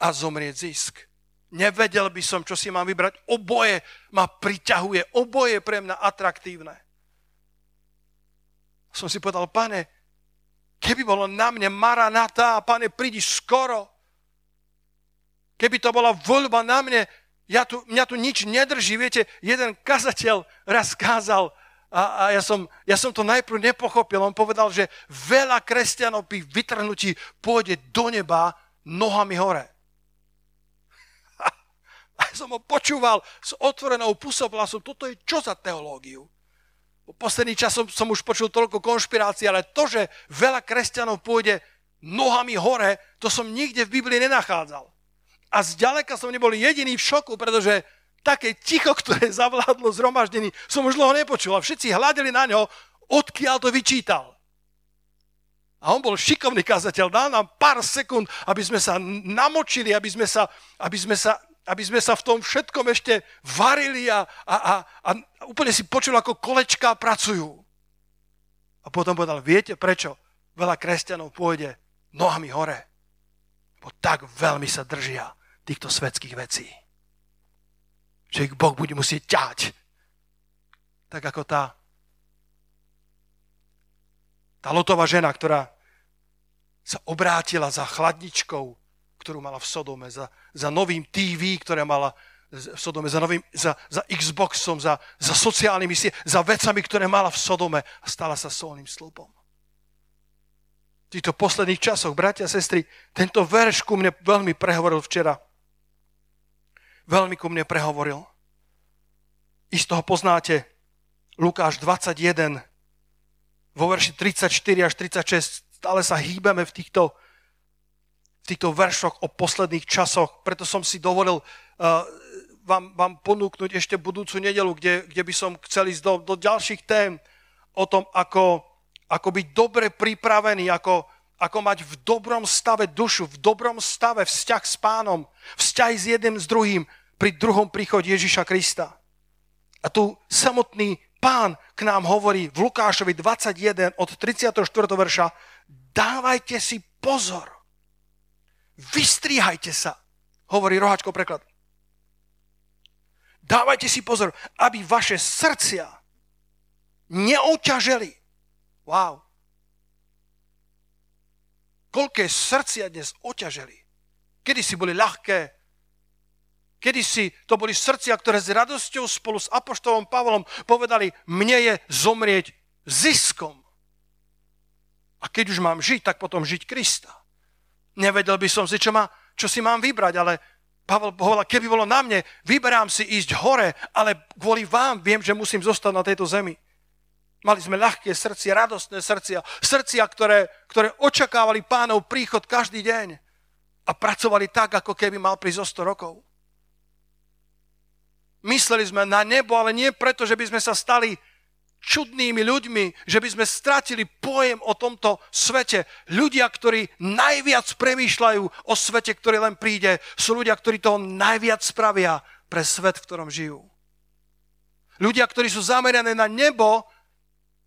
a zomrieť zisk. Nevedel by som, čo si mám vybrať. Oboje ma priťahuje. Oboje je pre mňa atraktívne. Som si povedal, pane, keby bolo na mne Maranata a pane, prídi skoro. Keby to bola voľba na mne, ja tu, mňa tu nič nedrží. Viete, jeden kazateľ raz kázal a, a ja, som, ja som to najprv nepochopil. On povedal, že veľa kresťanov pri vytrhnutí pôjde do neba nohami hore. Som ho počúval s otvorenou pusou, som, toto je čo za teológiu? Po posledný čas som, som už počul toľko konšpirácií, ale to, že veľa kresťanov pôjde nohami hore, to som nikde v Biblii nenachádzal. A zďaleka som nebol jediný v šoku, pretože také ticho, ktoré zavládlo zhromaždení, som už dlho nepočul. A všetci hľadeli na ňo, odkiaľ to vyčítal. A on bol šikovný kazateľ, dal nám pár sekúnd, aby sme sa namočili, aby sme sa, aby sme sa aby sme sa v tom všetkom ešte varili a, a, a, a úplne si počul, ako kolečká pracujú. A potom povedal, viete prečo veľa kresťanov pôjde nohami hore? Bo tak veľmi sa držia týchto svetských vecí. Že ich Boh bude musieť ťať. Tak ako tá tá lotová žena, ktorá sa obrátila za chladničkou, ktorú mala v Sodome, za, za novým TV, ktoré mala v Sodome, za, novým, za, za Xboxom, za, za sociálnymi sie, za vecami, ktoré mala v Sodome a stala sa solným stĺpom. V týchto posledných časoch, bratia a sestry, tento verš ku mne veľmi prehovoril včera. Veľmi ku mne prehovoril. z toho poznáte Lukáš 21, vo verši 34 až 36, stále sa hýbeme v týchto, v týchto veršoch o posledných časoch, preto som si dovolil uh, vám, vám ponúknuť ešte budúcu nedelu, kde, kde by som chcel ísť do, do ďalších tém o tom, ako, ako byť dobre pripravený, ako, ako mať v dobrom stave dušu, v dobrom stave vzťah s pánom, vzťah s jedným s druhým pri druhom príchode Ježiša Krista. A tu samotný pán k nám hovorí v Lukášovi 21 od 34. verša dávajte si pozor, vystríhajte sa, hovorí rohačko preklad. Dávajte si pozor, aby vaše srdcia neoťaželi. Wow. Koľké srdcia dnes oťaželi. Kedy si boli ľahké, Kedy si to boli srdcia, ktoré s radosťou spolu s Apoštolom Pavlom povedali, mne je zomrieť ziskom. A keď už mám žiť, tak potom žiť Krista. Nevedel by som si, čo, ma, čo si mám vybrať, ale Pavel povedal, keby bolo na mne, vyberám si ísť hore, ale kvôli vám viem, že musím zostať na tejto zemi. Mali sme ľahké srdcia, radostné srdcia, srdcia, ktoré, ktoré očakávali pánov príchod každý deň a pracovali tak, ako keby mal prísť o 100 rokov. Mysleli sme na nebo, ale nie preto, že by sme sa stali čudnými ľuďmi, že by sme stratili pojem o tomto svete. Ľudia, ktorí najviac premýšľajú o svete, ktorý len príde, sú ľudia, ktorí toho najviac spravia pre svet, v ktorom žijú. Ľudia, ktorí sú zamerané na nebo,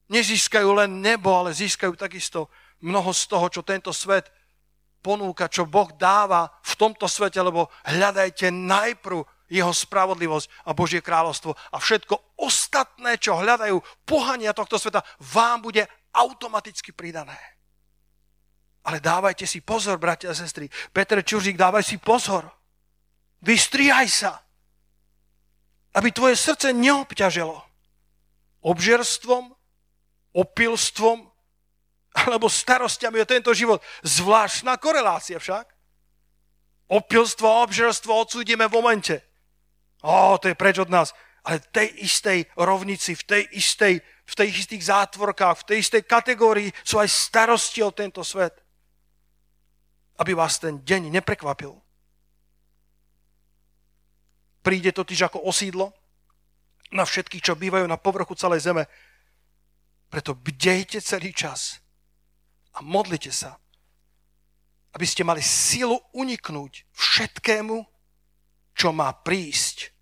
nezískajú len nebo, ale získajú takisto mnoho z toho, čo tento svet ponúka, čo Boh dáva v tomto svete, lebo hľadajte najprv jeho spravodlivosť a Božie kráľovstvo a všetko ostatné, čo hľadajú pohania tohto sveta, vám bude automaticky pridané. Ale dávajte si pozor, bratia a sestry. Peter Čuřík, dávaj si pozor. Vystrihaj sa. Aby tvoje srdce neobťaželo obžerstvom, opilstvom alebo starostiami o tento život. Zvláštna korelácia však. Opilstvo a obžerstvo odsúdime v momente. Ó, to je preč od nás. Ale v tej istej rovnici, v tej istej, v tej istých zátvorkách, v tej istej kategórii sú aj starosti o tento svet. Aby vás ten deň neprekvapil. Príde totiž ako osídlo na všetkých, čo bývajú na povrchu celej zeme. Preto bdejte celý čas a modlite sa, aby ste mali silu uniknúť všetkému, čo má prísť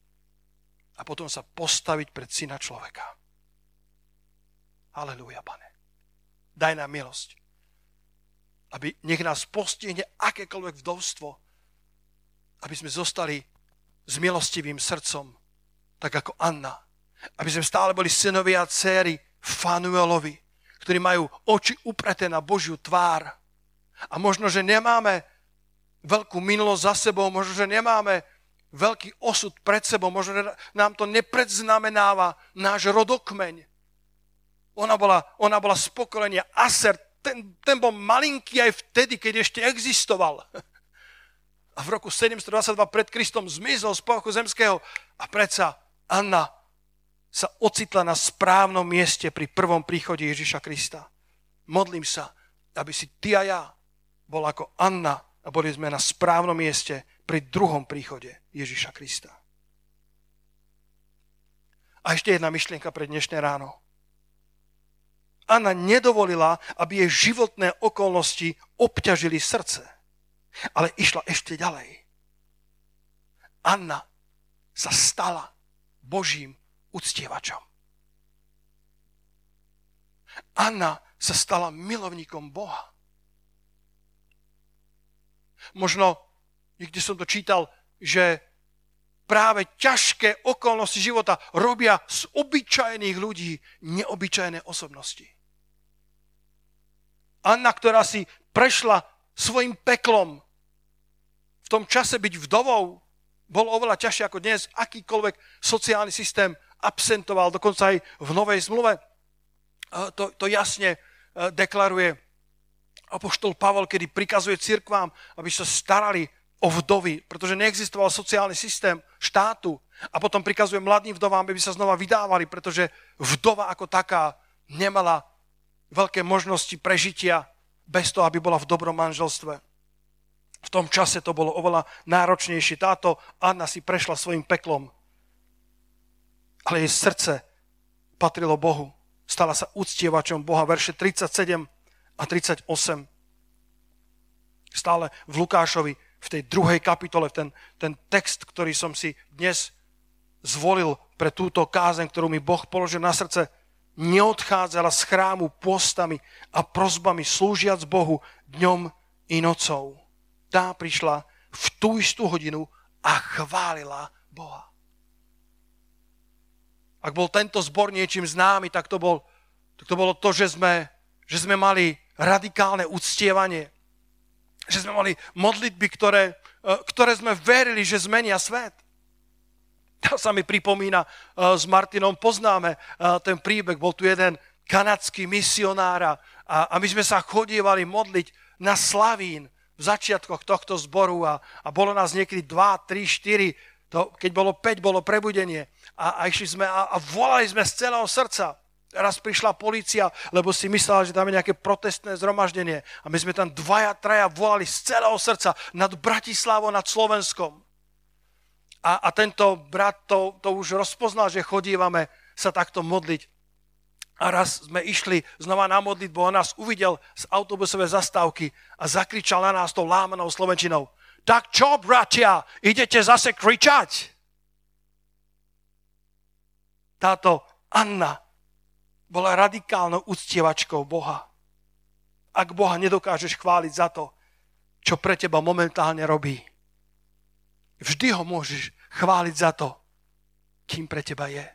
a potom sa postaviť pred syna človeka. Aleluja, pane. Daj nám milosť. Aby nech nás postihne akékoľvek vdovstvo, aby sme zostali s milostivým srdcom, tak ako Anna. Aby sme stále boli synovia a céry Fanuelovi, ktorí majú oči upreté na Božiu tvár. A možno, že nemáme veľkú minulosť za sebou, možno, že nemáme veľký osud pred sebou. Možno nám to nepredznamenáva náš rodokmeň. Ona bola, ona bola z pokolenia Aser. Ten, ten bol malinký aj vtedy, keď ešte existoval. A v roku 722 pred Kristom zmizol z povrchu zemského. A predsa Anna sa ocitla na správnom mieste pri prvom príchode Ježiša Krista. Modlím sa, aby si ty a ja bol ako Anna a boli sme na správnom mieste pri druhom príchode Ježiša Krista. A ešte jedna myšlienka pre dnešné ráno. Anna nedovolila, aby jej životné okolnosti obťažili srdce, ale išla ešte ďalej. Anna sa stala Božím uctievačom. Anna sa stala milovníkom Boha. Možno Niekde som to čítal, že práve ťažké okolnosti života robia z obyčajných ľudí neobyčajné osobnosti. Anna, ktorá si prešla svojim peklom, tom čase byť vdovou bol oveľa ťažšie ako dnes. Akýkoľvek sociálny systém absentoval, dokonca aj v Novej zmluve. To, to jasne deklaruje Apoštol Pavol, kedy prikazuje cirkvám, aby sa starali o vdovy, pretože neexistoval sociálny systém štátu. A potom prikazuje mladým vdovám, aby sa znova vydávali, pretože vdova ako taká nemala veľké možnosti prežitia bez toho, aby bola v dobrom manželstve. V tom čase to bolo oveľa náročnejšie. Táto Anna si prešla svojim peklom, ale jej srdce patrilo Bohu. Stala sa uctievačom Boha. Verše 37 a 38. Stále v Lukášovi, v tej druhej kapitole, ten, ten text, ktorý som si dnes zvolil pre túto kázeň, ktorú mi Boh položil na srdce, neodchádzala z chrámu postami a prozbami slúžiac Bohu dňom i nocou. Tá prišla v tú istú hodinu a chválila Boha. Ak bol tento zbor niečím známy, tak to, bol, tak to bolo to, že sme, že sme mali radikálne uctievanie. Že sme mali modlitby, ktoré, e, ktoré sme verili, že zmenia svet. To sa mi pripomína, e, s Martinom poznáme e, ten príbeh. Bol tu jeden kanadský misionár a, a my sme sa chodievali modliť na Slavín v začiatkoch tohto zboru a, a bolo nás niekedy 2, 3, 4, to, keď bolo 5, bolo prebudenie a, a išli sme a, a volali sme z celého srdca. Raz prišla policia, lebo si myslela, že tam je nejaké protestné zhromaždenie. A my sme tam dvaja, traja volali z celého srdca nad Bratislavou, nad Slovenskom. A, a tento brat to, to už rozpoznal, že chodívame sa takto modliť. A raz sme išli znova na modlitbu a nás uvidel z autobusovej zastávky a zakričal na nás tou lámanou slovenčinou. Tak čo, bratia, idete zase kričať? Táto Anna bola radikálnou uctievačkou Boha. Ak Boha nedokážeš chváliť za to, čo pre teba momentálne robí, vždy ho môžeš chváliť za to, kým pre teba je.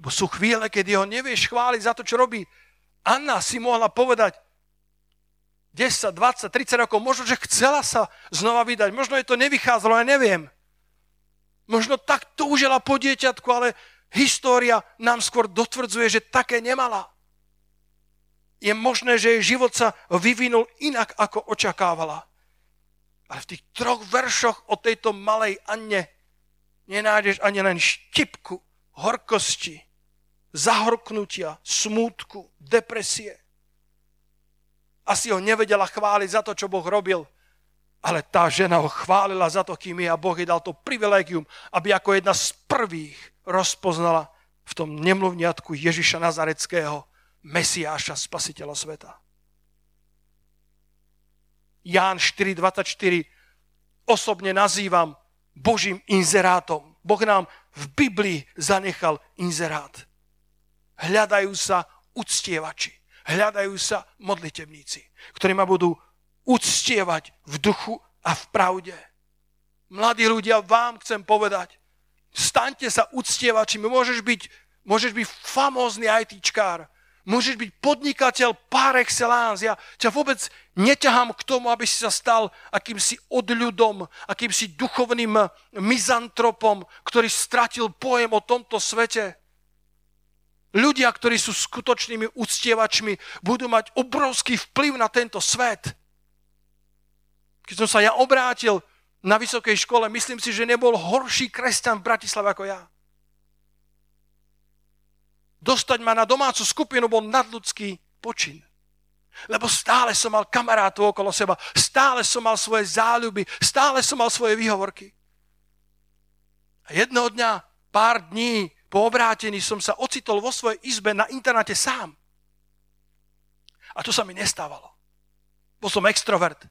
Lebo sú chvíle, kedy ho nevieš chváliť za to, čo robí. Anna si mohla povedať 10, 20, 30 rokov, možno, že chcela sa znova vydať, možno je to nevychádzalo, ja neviem. Možno tak túžila po dieťatku, ale história nám skôr dotvrdzuje, že také nemala. Je možné, že jej život sa vyvinul inak, ako očakávala. Ale v tých troch veršoch o tejto malej Anne nenájdeš ani len štipku horkosti, zahorknutia, smútku, depresie. Asi ho nevedela chváliť za to, čo Boh robil, ale tá žena ho chválila za to, kým je a Boh jej dal to privilegium, aby ako jedna z prvých rozpoznala v tom nemluvniatku Ježiša Nazareckého, Mesiáša, Spasiteľa sveta. Ján 4.24 osobne nazývam Božím inzerátom. Boh nám v Biblii zanechal inzerát. Hľadajú sa uctievači, hľadajú sa modlitevníci, ktorí ma budú uctievať v duchu a v pravde. Mladí ľudia, vám chcem povedať, Staňte sa uctievačmi. Môžeš byť, môžeš byť famózny ITčkár. Môžeš byť podnikateľ par excellence. Ja ťa vôbec neťahám k tomu, aby si sa stal akýmsi odľudom, akýmsi duchovným mizantropom, ktorý stratil pojem o tomto svete. Ľudia, ktorí sú skutočnými uctievačmi, budú mať obrovský vplyv na tento svet. Keď som sa ja obrátil na vysokej škole, myslím si, že nebol horší kresťan v Bratislave ako ja. Dostať ma na domácu skupinu bol nadľudský počin. Lebo stále som mal kamarátov okolo seba, stále som mal svoje záľuby, stále som mal svoje výhovorky. A jedného dňa, pár dní po obrátení som sa ocitol vo svojej izbe na internáte sám. A to sa mi nestávalo. Bol som extrovert.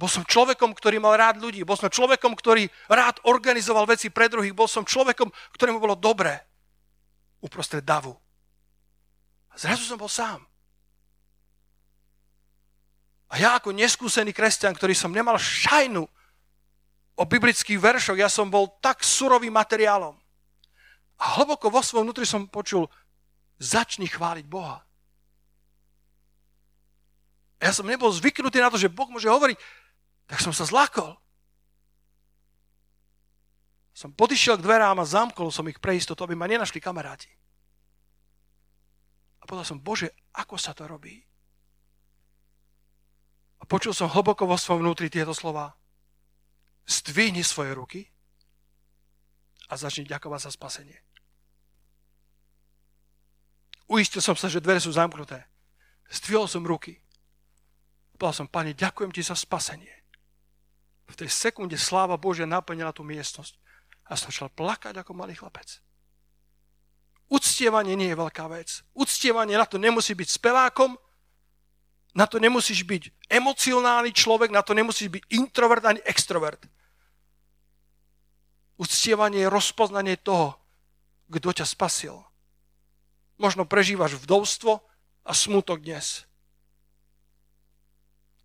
Bol som človekom, ktorý mal rád ľudí. Bol som človekom, ktorý rád organizoval veci pre druhých. Bol som človekom, ktorému bolo dobré uprostred davu. A zrazu som bol sám. A ja ako neskúsený kresťan, ktorý som nemal šajnu o biblických veršoch, ja som bol tak surovým materiálom. A hlboko vo svojom vnútri som počul, začni chváliť Boha. Ja som nebol zvyknutý na to, že Boh môže hovoriť, tak som sa zlakol. Som podišiel k dverám a zamkol som ich pre istotu, aby ma nenašli kamaráti. A povedal som, Bože, ako sa to robí? A počul som hlboko vo svojom vnútri tieto slova. Zdvihni svoje ruky a začni ďakovať za spasenie. Uistil som sa, že dvere sú zamknuté. Zdvihol som ruky. Povedal som, Pane, ďakujem ti za spasenie. V tej sekunde sláva Božia naplnila tú miestnosť. A som začal plakať ako malý chlapec. Uctievanie nie je veľká vec. Uctievanie na to nemusí byť spevákom, na to nemusíš byť emocionálny človek, na to nemusíš byť introvert ani extrovert. Uctievanie je rozpoznanie toho, kto ťa spasil. Možno prežívaš vdovstvo a smutok dnes.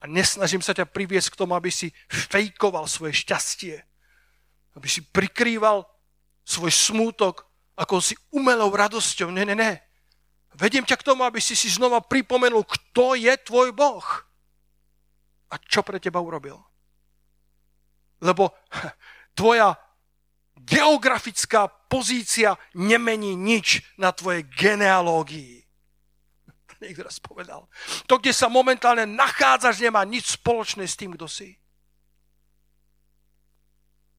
A nesnažím sa ťa priviesť k tomu, aby si fejkoval svoje šťastie aby si prikrýval svoj smútok ako si umelou radosťou. Ne, ne, ne. Vediem ťa k tomu, aby si si znova pripomenul, kto je tvoj Boh a čo pre teba urobil. Lebo tvoja geografická pozícia nemení nič na tvojej genealógii. Niekto raz povedal. To, kde sa momentálne nachádzaš, nemá nič spoločné s tým, kto si.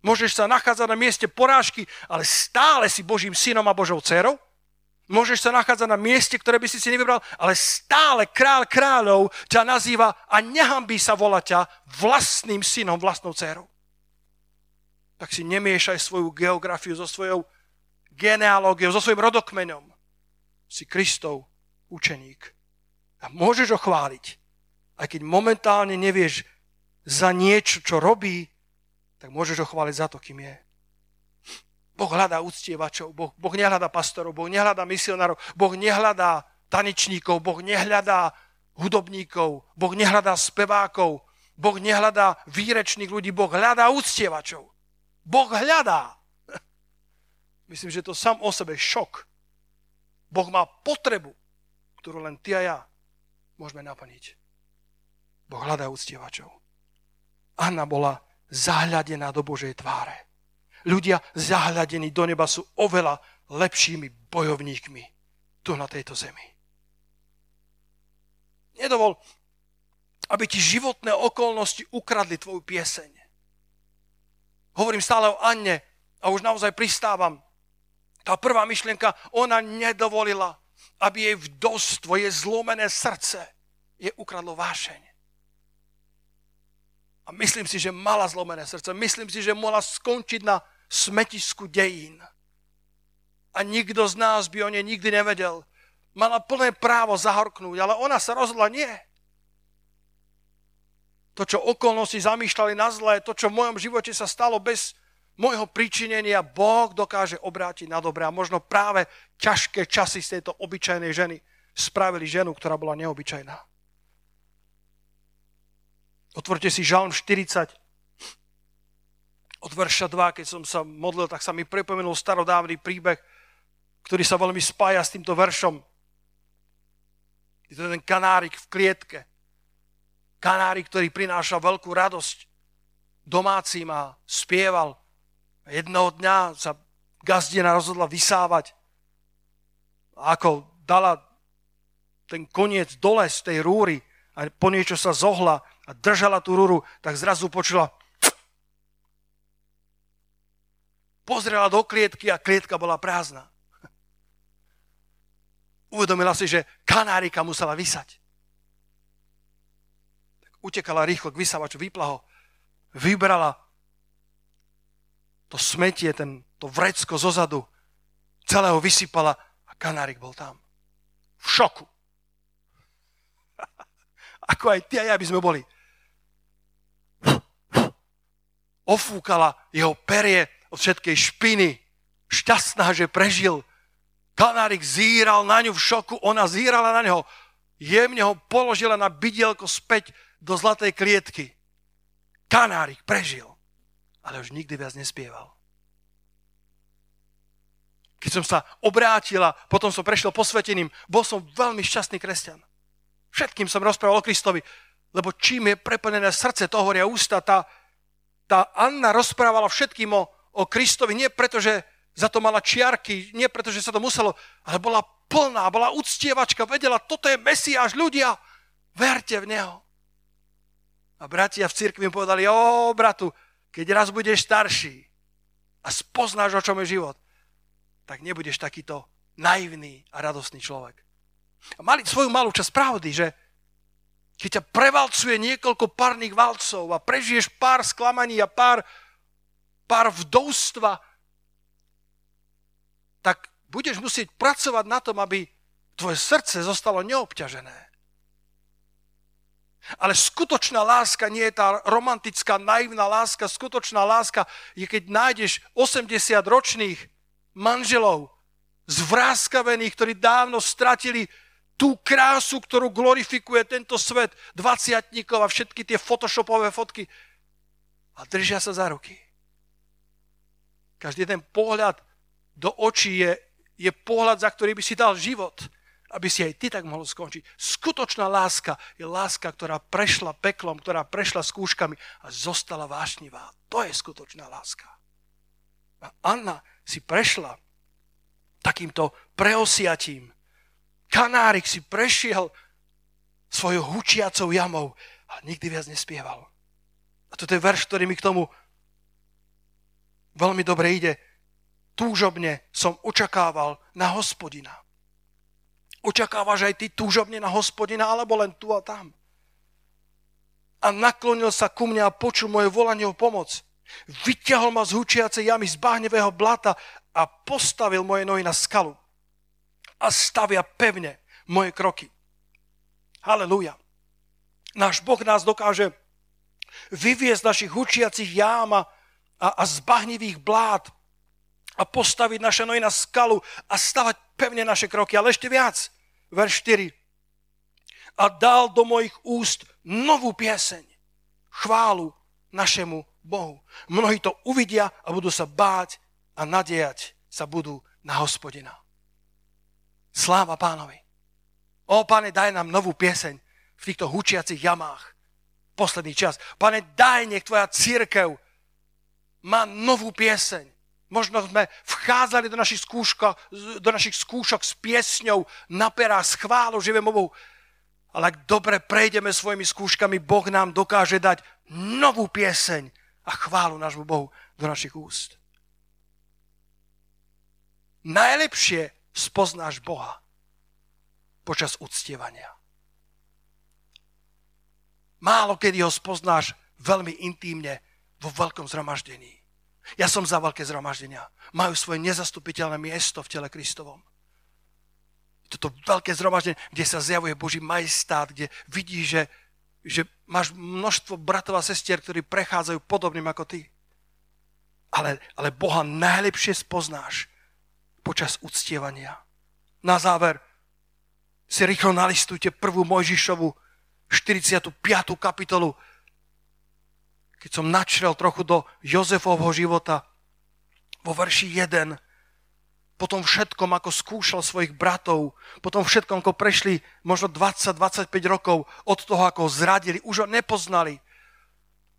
Môžeš sa nachádzať na mieste porážky, ale stále si Božím synom a Božou dcerou. Môžeš sa nachádzať na mieste, ktoré by si si nevybral, ale stále král kráľov ťa nazýva a nehambí sa volať ťa vlastným synom, vlastnou dcerou. Tak si nemiešaj svoju geografiu so svojou genealógiou, so svojím rodokmenom. Si Kristov učeník. A môžeš ho chváliť, aj keď momentálne nevieš za niečo, čo robí, tak môžeš ho chváliť za to, kým je. Boh hľadá úctievačov, boh, boh nehľadá pastorov, Boh nehľadá misionárov, Boh nehľadá tanečníkov, Boh nehľadá hudobníkov, Boh nehľadá spevákov, Boh nehľadá výrečných ľudí, Boh hľadá úctievačov. Boh hľadá. Myslím, že to sám o sebe šok. Boh má potrebu, ktorú len ty a ja môžeme naplniť. Boh hľadá úctievačov. Anna bola zahľadená do Božej tváre. Ľudia zahľadení do neba sú oveľa lepšími bojovníkmi tu na tejto zemi. Nedovol, aby ti životné okolnosti ukradli tvoju pieseň. Hovorím stále o Anne a už naozaj pristávam. Tá prvá myšlienka, ona nedovolila, aby jej vdostvo, jej zlomené srdce, je ukradlo vášeň. A myslím si, že mala zlomené srdce. Myslím si, že mohla skončiť na smetisku dejín. A nikto z nás by o nej nikdy nevedel. Mala plné právo zahorknúť, ale ona sa rozhodla nie. To, čo okolnosti zamýšľali na zlé, to, čo v mojom živote sa stalo bez môjho príčinenia, Boh dokáže obrátiť na dobré. A možno práve ťažké časy z tejto obyčajnej ženy spravili ženu, ktorá bola neobyčajná. Otvorte si Žalm 40, od verša 2, keď som sa modlil, tak sa mi pripomenul starodávny príbeh, ktorý sa veľmi spája s týmto veršom. Je to ten kanárik v klietke. Kanárik, ktorý prináša veľkú radosť domácim a spieval. Jedného dňa sa gazdina rozhodla vysávať. A ako dala ten koniec dole z tej rúry a po niečo sa zohla, a držala tú rúru, tak zrazu počula pozrela do klietky a klietka bola prázdna. Uvedomila si, že kanárika musela vysať. Tak utekala rýchlo k vysávaču, vypla ho, vybrala to smetie, ten, to vrecko zozadu, celého vysypala a kanárik bol tam. V šoku. Ako aj ty a ja by sme boli ofúkala jeho perie od všetkej špiny. Šťastná, že prežil. Kanárik zíral na ňu v šoku, ona zírala na neho. Jemne ho položila na bydielko späť do zlatej klietky. Kanárik prežil, ale už nikdy viac nespieval. Keď som sa obrátila, potom som prešiel posveteným, bol som veľmi šťastný kresťan. Všetkým som rozprával o Kristovi. Lebo čím je preplnené srdce, to hovoria ústa. Tá, tá Anna rozprávala všetkým o, o Kristovi, nie preto, že za to mala čiarky, nie preto, že sa to muselo, ale bola plná, bola uctievačka, vedela, toto je Mesiáš, ľudia, verte v Neho. A bratia v cirkvi mi povedali, o bratu, keď raz budeš starší a spoznáš, o čom je život, tak nebudeš takýto naivný a radostný človek. A mali svoju malú časť pravdy, že keď ťa prevalcuje niekoľko párnych valcov a prežiješ pár sklamaní a pár, pár vdovstva, tak budeš musieť pracovať na tom, aby tvoje srdce zostalo neobťažené. Ale skutočná láska nie je tá romantická, naivná láska. Skutočná láska je, keď nájdeš 80-ročných manželov, zvráskavených, ktorí dávno stratili tú krásu, ktorú glorifikuje tento svet, 20 a všetky tie photoshopové fotky a držia sa za ruky. Každý ten pohľad do očí je, je pohľad, za ktorý by si dal život, aby si aj ty tak mohol skončiť. Skutočná láska je láska, ktorá prešla peklom, ktorá prešla skúškami a zostala vášnivá. To je skutočná láska. A Anna si prešla takýmto preosiatím. Kanárik si prešiel svojou hučiacou jamou a nikdy viac nespieval. A toto je verš, ktorý mi k tomu veľmi dobre ide túžobne som očakával na hospodina. Očakávaš aj ty túžobne na hospodina, alebo len tu a tam? A naklonil sa ku mne a počul moje volanie o pomoc. Vyťahol ma z hučiacej jamy z bahnevého blata a postavil moje nohy na skalu. A stavia pevne moje kroky. Halelúja. Náš Boh nás dokáže vyviezť našich hučiacich jám a, a z bahnivých blát a postaviť naše nohy na skalu a stavať pevne naše kroky. Ale ešte viac. Verš 4. A dal do mojich úst novú pieseň. Chválu našemu Bohu. Mnohí to uvidia a budú sa báť a nadejať sa budú na hospodina. Sláva pánovi. O, pane, daj nám novú pieseň v týchto hučiacich jamách. Posledný čas. Pane, daj, nech tvoja církev má novú pieseň Možno sme vchádzali do našich, skúška, do našich skúšok s piesňou na perá, s chválou živémovou. Ale ak dobre prejdeme svojimi skúškami, Boh nám dokáže dať novú pieseň a chválu nášmu Bohu do našich úst. Najlepšie spoznáš Boha počas uctievania. Málo kedy ho spoznáš veľmi intímne vo veľkom zhromaždení. Ja som za veľké zhromaždenia. Majú svoje nezastupiteľné miesto v tele Kristovom. Toto veľké zhromaždenie, kde sa zjavuje Boží majestát, kde vidíš, že, že máš množstvo bratov a sestier, ktorí prechádzajú podobným ako ty. Ale, ale Boha najlepšie spoznáš počas uctievania. Na záver si rýchlo nalistujte prvú Mojžišovu 45. kapitolu keď som načrel trochu do Jozefovho života, vo verši 1, potom všetkom, ako skúšal svojich bratov, potom všetkom, ako prešli možno 20-25 rokov od toho, ako ho zradili, už ho nepoznali.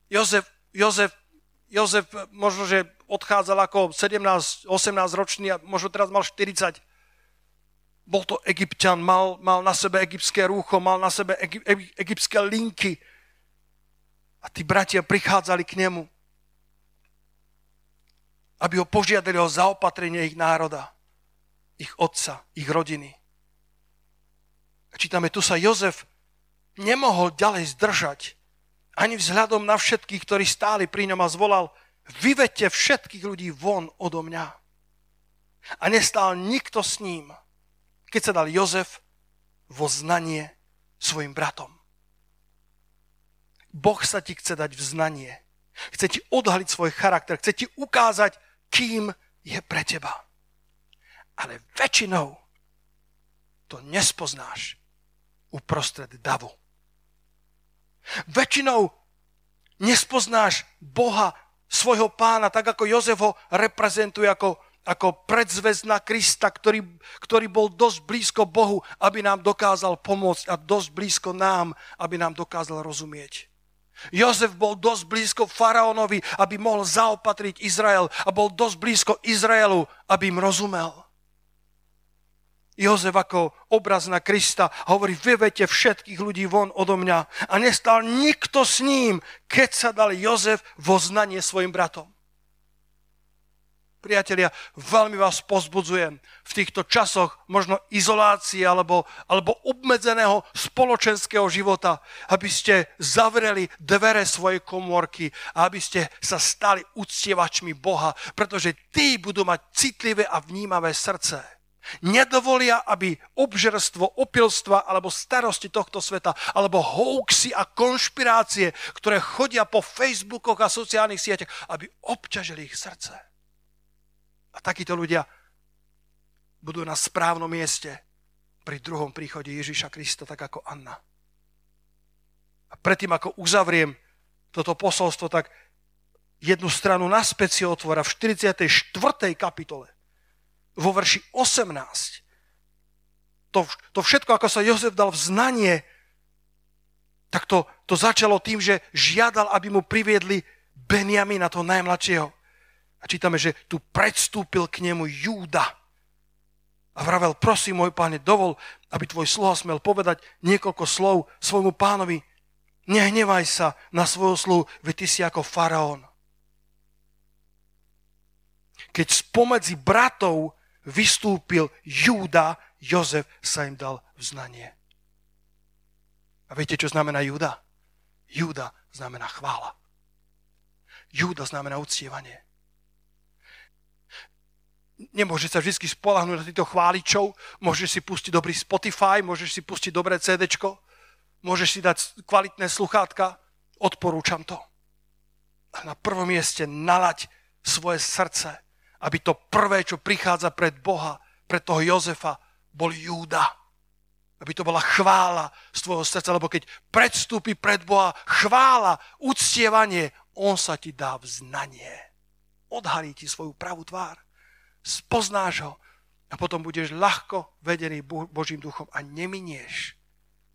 Jozef, Jozef, Jozef možno, že odchádzal ako 17-18 ročný a možno teraz mal 40. Bol to egyptian, mal, mal na sebe egyptské rúcho, mal na sebe egy, egyptské linky, a tí bratia prichádzali k nemu, aby ho požiadali o zaopatrenie ich národa, ich otca, ich rodiny. A čítame, tu sa Jozef nemohol ďalej zdržať, ani vzhľadom na všetkých, ktorí stáli pri ňom a zvolal, vyvete všetkých ľudí von odo mňa. A nestál nikto s ním, keď sa dal Jozef vo znanie svojim bratom. Boh sa ti chce dať vznanie. Chce ti odhaliť svoj charakter. Chce ti ukázať, kým je pre teba. Ale väčšinou to nespoznáš uprostred davu. Väčšinou nespoznáš Boha, svojho pána, tak ako Jozef ho reprezentuje ako, ako predzvez na Krista, ktorý, ktorý bol dosť blízko Bohu, aby nám dokázal pomôcť a dosť blízko nám, aby nám dokázal rozumieť. Jozef bol dosť blízko faraónovi, aby mohol zaopatriť Izrael a bol dosť blízko Izraelu, aby im rozumel. Jozef ako obraz na Krista hovorí, vyvete všetkých ľudí von odo mňa. A nestal nikto s ním, keď sa dal Jozef vo svojim bratom. Priatelia, veľmi vás pozbudzujem v týchto časoch možno izolácie alebo, alebo obmedzeného spoločenského života, aby ste zavreli dvere svojej komórky a aby ste sa stali uctievačmi Boha, pretože tí budú mať citlivé a vnímavé srdce. Nedovolia, aby obžerstvo, opilstva alebo starosti tohto sveta, alebo hoaxy a konšpirácie, ktoré chodia po Facebookoch a sociálnych sieťach, aby obťažili ich srdce. A takíto ľudia budú na správnom mieste pri druhom príchode Ježíša Krista, tak ako Anna. A predtým, ako uzavriem toto posolstvo, tak jednu stranu naspäť si otvora v 44. kapitole, vo verši 18. To, to všetko, ako sa Jozef dal v znanie, tak to, to začalo tým, že žiadal, aby mu priviedli Benjamina, toho najmladšieho. A čítame, že tu predstúpil k nemu Júda. A vravel, prosím, môj páne, dovol, aby tvoj sluha smel povedať niekoľko slov svojmu pánovi. Nehnevaj sa na svoju sluhu, veď ty si ako faraón. Keď spomedzi bratov vystúpil Júda, Jozef sa im dal vznanie. A viete, čo znamená Júda? Júda znamená chvála. Júda znamená uctievanie nemôže sa vždy spolahnúť na týchto chváličov, môžeš si pustiť dobrý Spotify, môžeš si pustiť dobré CD, môžeš si dať kvalitné sluchátka, odporúčam to. Na prvom mieste nalať svoje srdce, aby to prvé, čo prichádza pred Boha, pred toho Jozefa, bol Júda. Aby to bola chvála z tvojho srdca, lebo keď predstúpi pred Boha chvála, uctievanie, on sa ti dá vznanie. Odhalí ti svoju pravú tvár spoznáš ho a potom budeš ľahko vedený Božím duchom a neminieš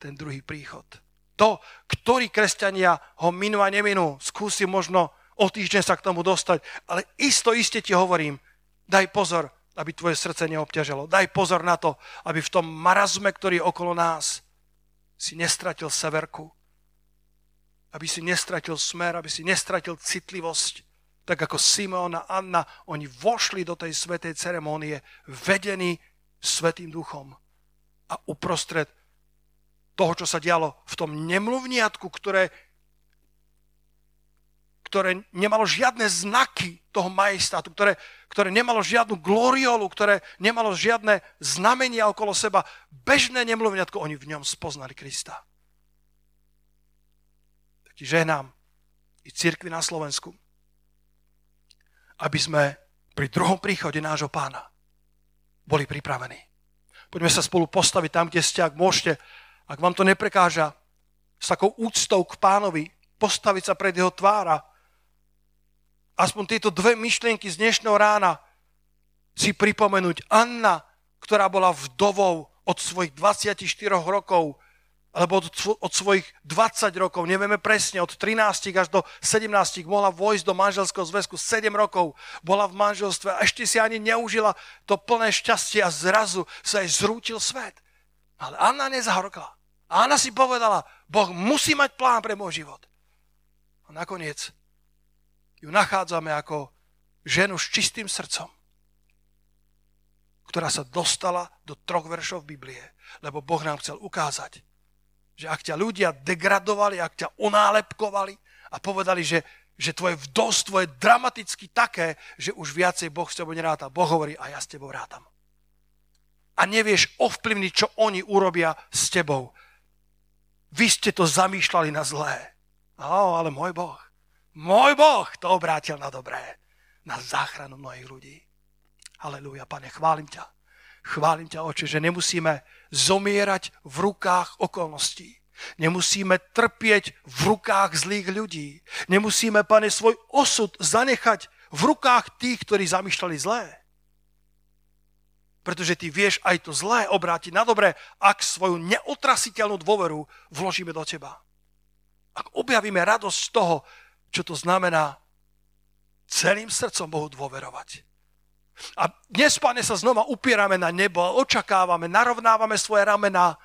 ten druhý príchod. To, ktorí kresťania ho minú a neminú, skúsi možno o týždeň sa k tomu dostať, ale isto iste ti hovorím, daj pozor, aby tvoje srdce neobťažalo. Daj pozor na to, aby v tom marazme, ktorý je okolo nás, si nestratil severku, aby si nestratil smer, aby si nestratil citlivosť, tak ako Simón a Anna, oni vošli do tej svetej ceremónie vedení Svetým duchom. A uprostred toho, čo sa dialo v tom nemluvniatku, ktoré, ktoré nemalo žiadne znaky toho majestátu, ktoré, ktoré nemalo žiadnu gloriolu, ktoré nemalo žiadne znamenia okolo seba, bežné nemluvniatko, oni v ňom spoznali Krista. Tak ti ženám i církvi na Slovensku aby sme pri druhom príchode nášho pána boli pripravení. Poďme sa spolu postaviť tam, kde ste, ak môžete, ak vám to neprekáža, s takou úctou k pánovi, postaviť sa pred jeho tvára. Aspoň tieto dve myšlienky z dnešného rána si pripomenúť. Anna, ktorá bola vdovou od svojich 24 rokov, alebo od, od svojich 20 rokov, nevieme presne, od 13 až do 17 mohla vojsť do manželského zväzku, 7 rokov bola v manželstve a ešte si ani neužila to plné šťastie a zrazu sa jej zrútil svet. Ale Anna nezahorkla. Anna si povedala, Boh musí mať plán pre môj život. A nakoniec ju nachádzame ako ženu s čistým srdcom, ktorá sa dostala do troch veršov Biblie, lebo Boh nám chcel ukázať, že ak ťa ľudia degradovali, ak ťa onálepkovali a povedali, že, že tvoje vdovstvo je dramaticky také, že už viacej Boh s tebou neráta. Boh hovorí, a ja s tebou rátam. A nevieš ovplyvniť, čo oni urobia s tebou. Vy ste to zamýšľali na zlé. No, ale môj Boh, môj Boh to obrátil na dobré. Na záchranu mnohých ľudí. Halelúja, pane, chválim ťa. Chválim ťa, oče, že nemusíme zomierať v rukách okolností. Nemusíme trpieť v rukách zlých ľudí. Nemusíme, pane, svoj osud zanechať v rukách tých, ktorí zamýšľali zlé. Pretože ty vieš aj to zlé obrátiť na dobré, ak svoju neotrasiteľnú dôveru vložíme do teba. Ak objavíme radosť z toho, čo to znamená celým srdcom Bohu dôverovať. A dnes, pane, sa znova upierame na nebo očakávame, narovnávame svoje ramená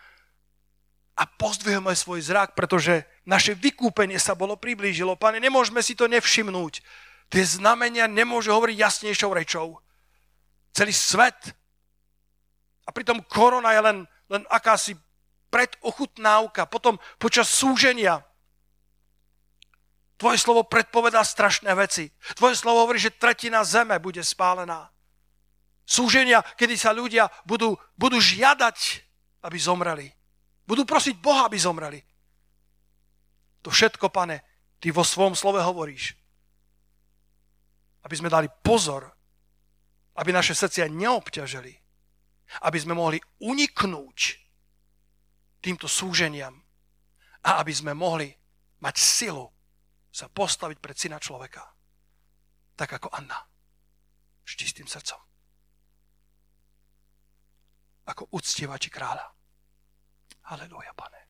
a pozdvihujeme svoj zrak, pretože naše vykúpenie sa bolo priblížilo. Pane, nemôžeme si to nevšimnúť. Tie znamenia nemôže hovoriť jasnejšou rečou. Celý svet a pritom korona je len, len akási predochutnávka. Potom počas súženia Tvoje slovo predpovedá strašné veci. Tvoje slovo hovorí, že tretina zeme bude spálená. Súženia, kedy sa ľudia budú, budú žiadať, aby zomreli. Budú prosiť Boha, aby zomreli. To všetko, pane, ty vo svojom slove hovoríš. Aby sme dali pozor, aby naše srdcia neobťažili aby sme mohli uniknúť týmto súženiam a aby sme mohli mať silu sa postaviť pred syna človeka. Tak ako Anna. S čistým srdcom. Ako uctievači kráľa. Halelúja, pane.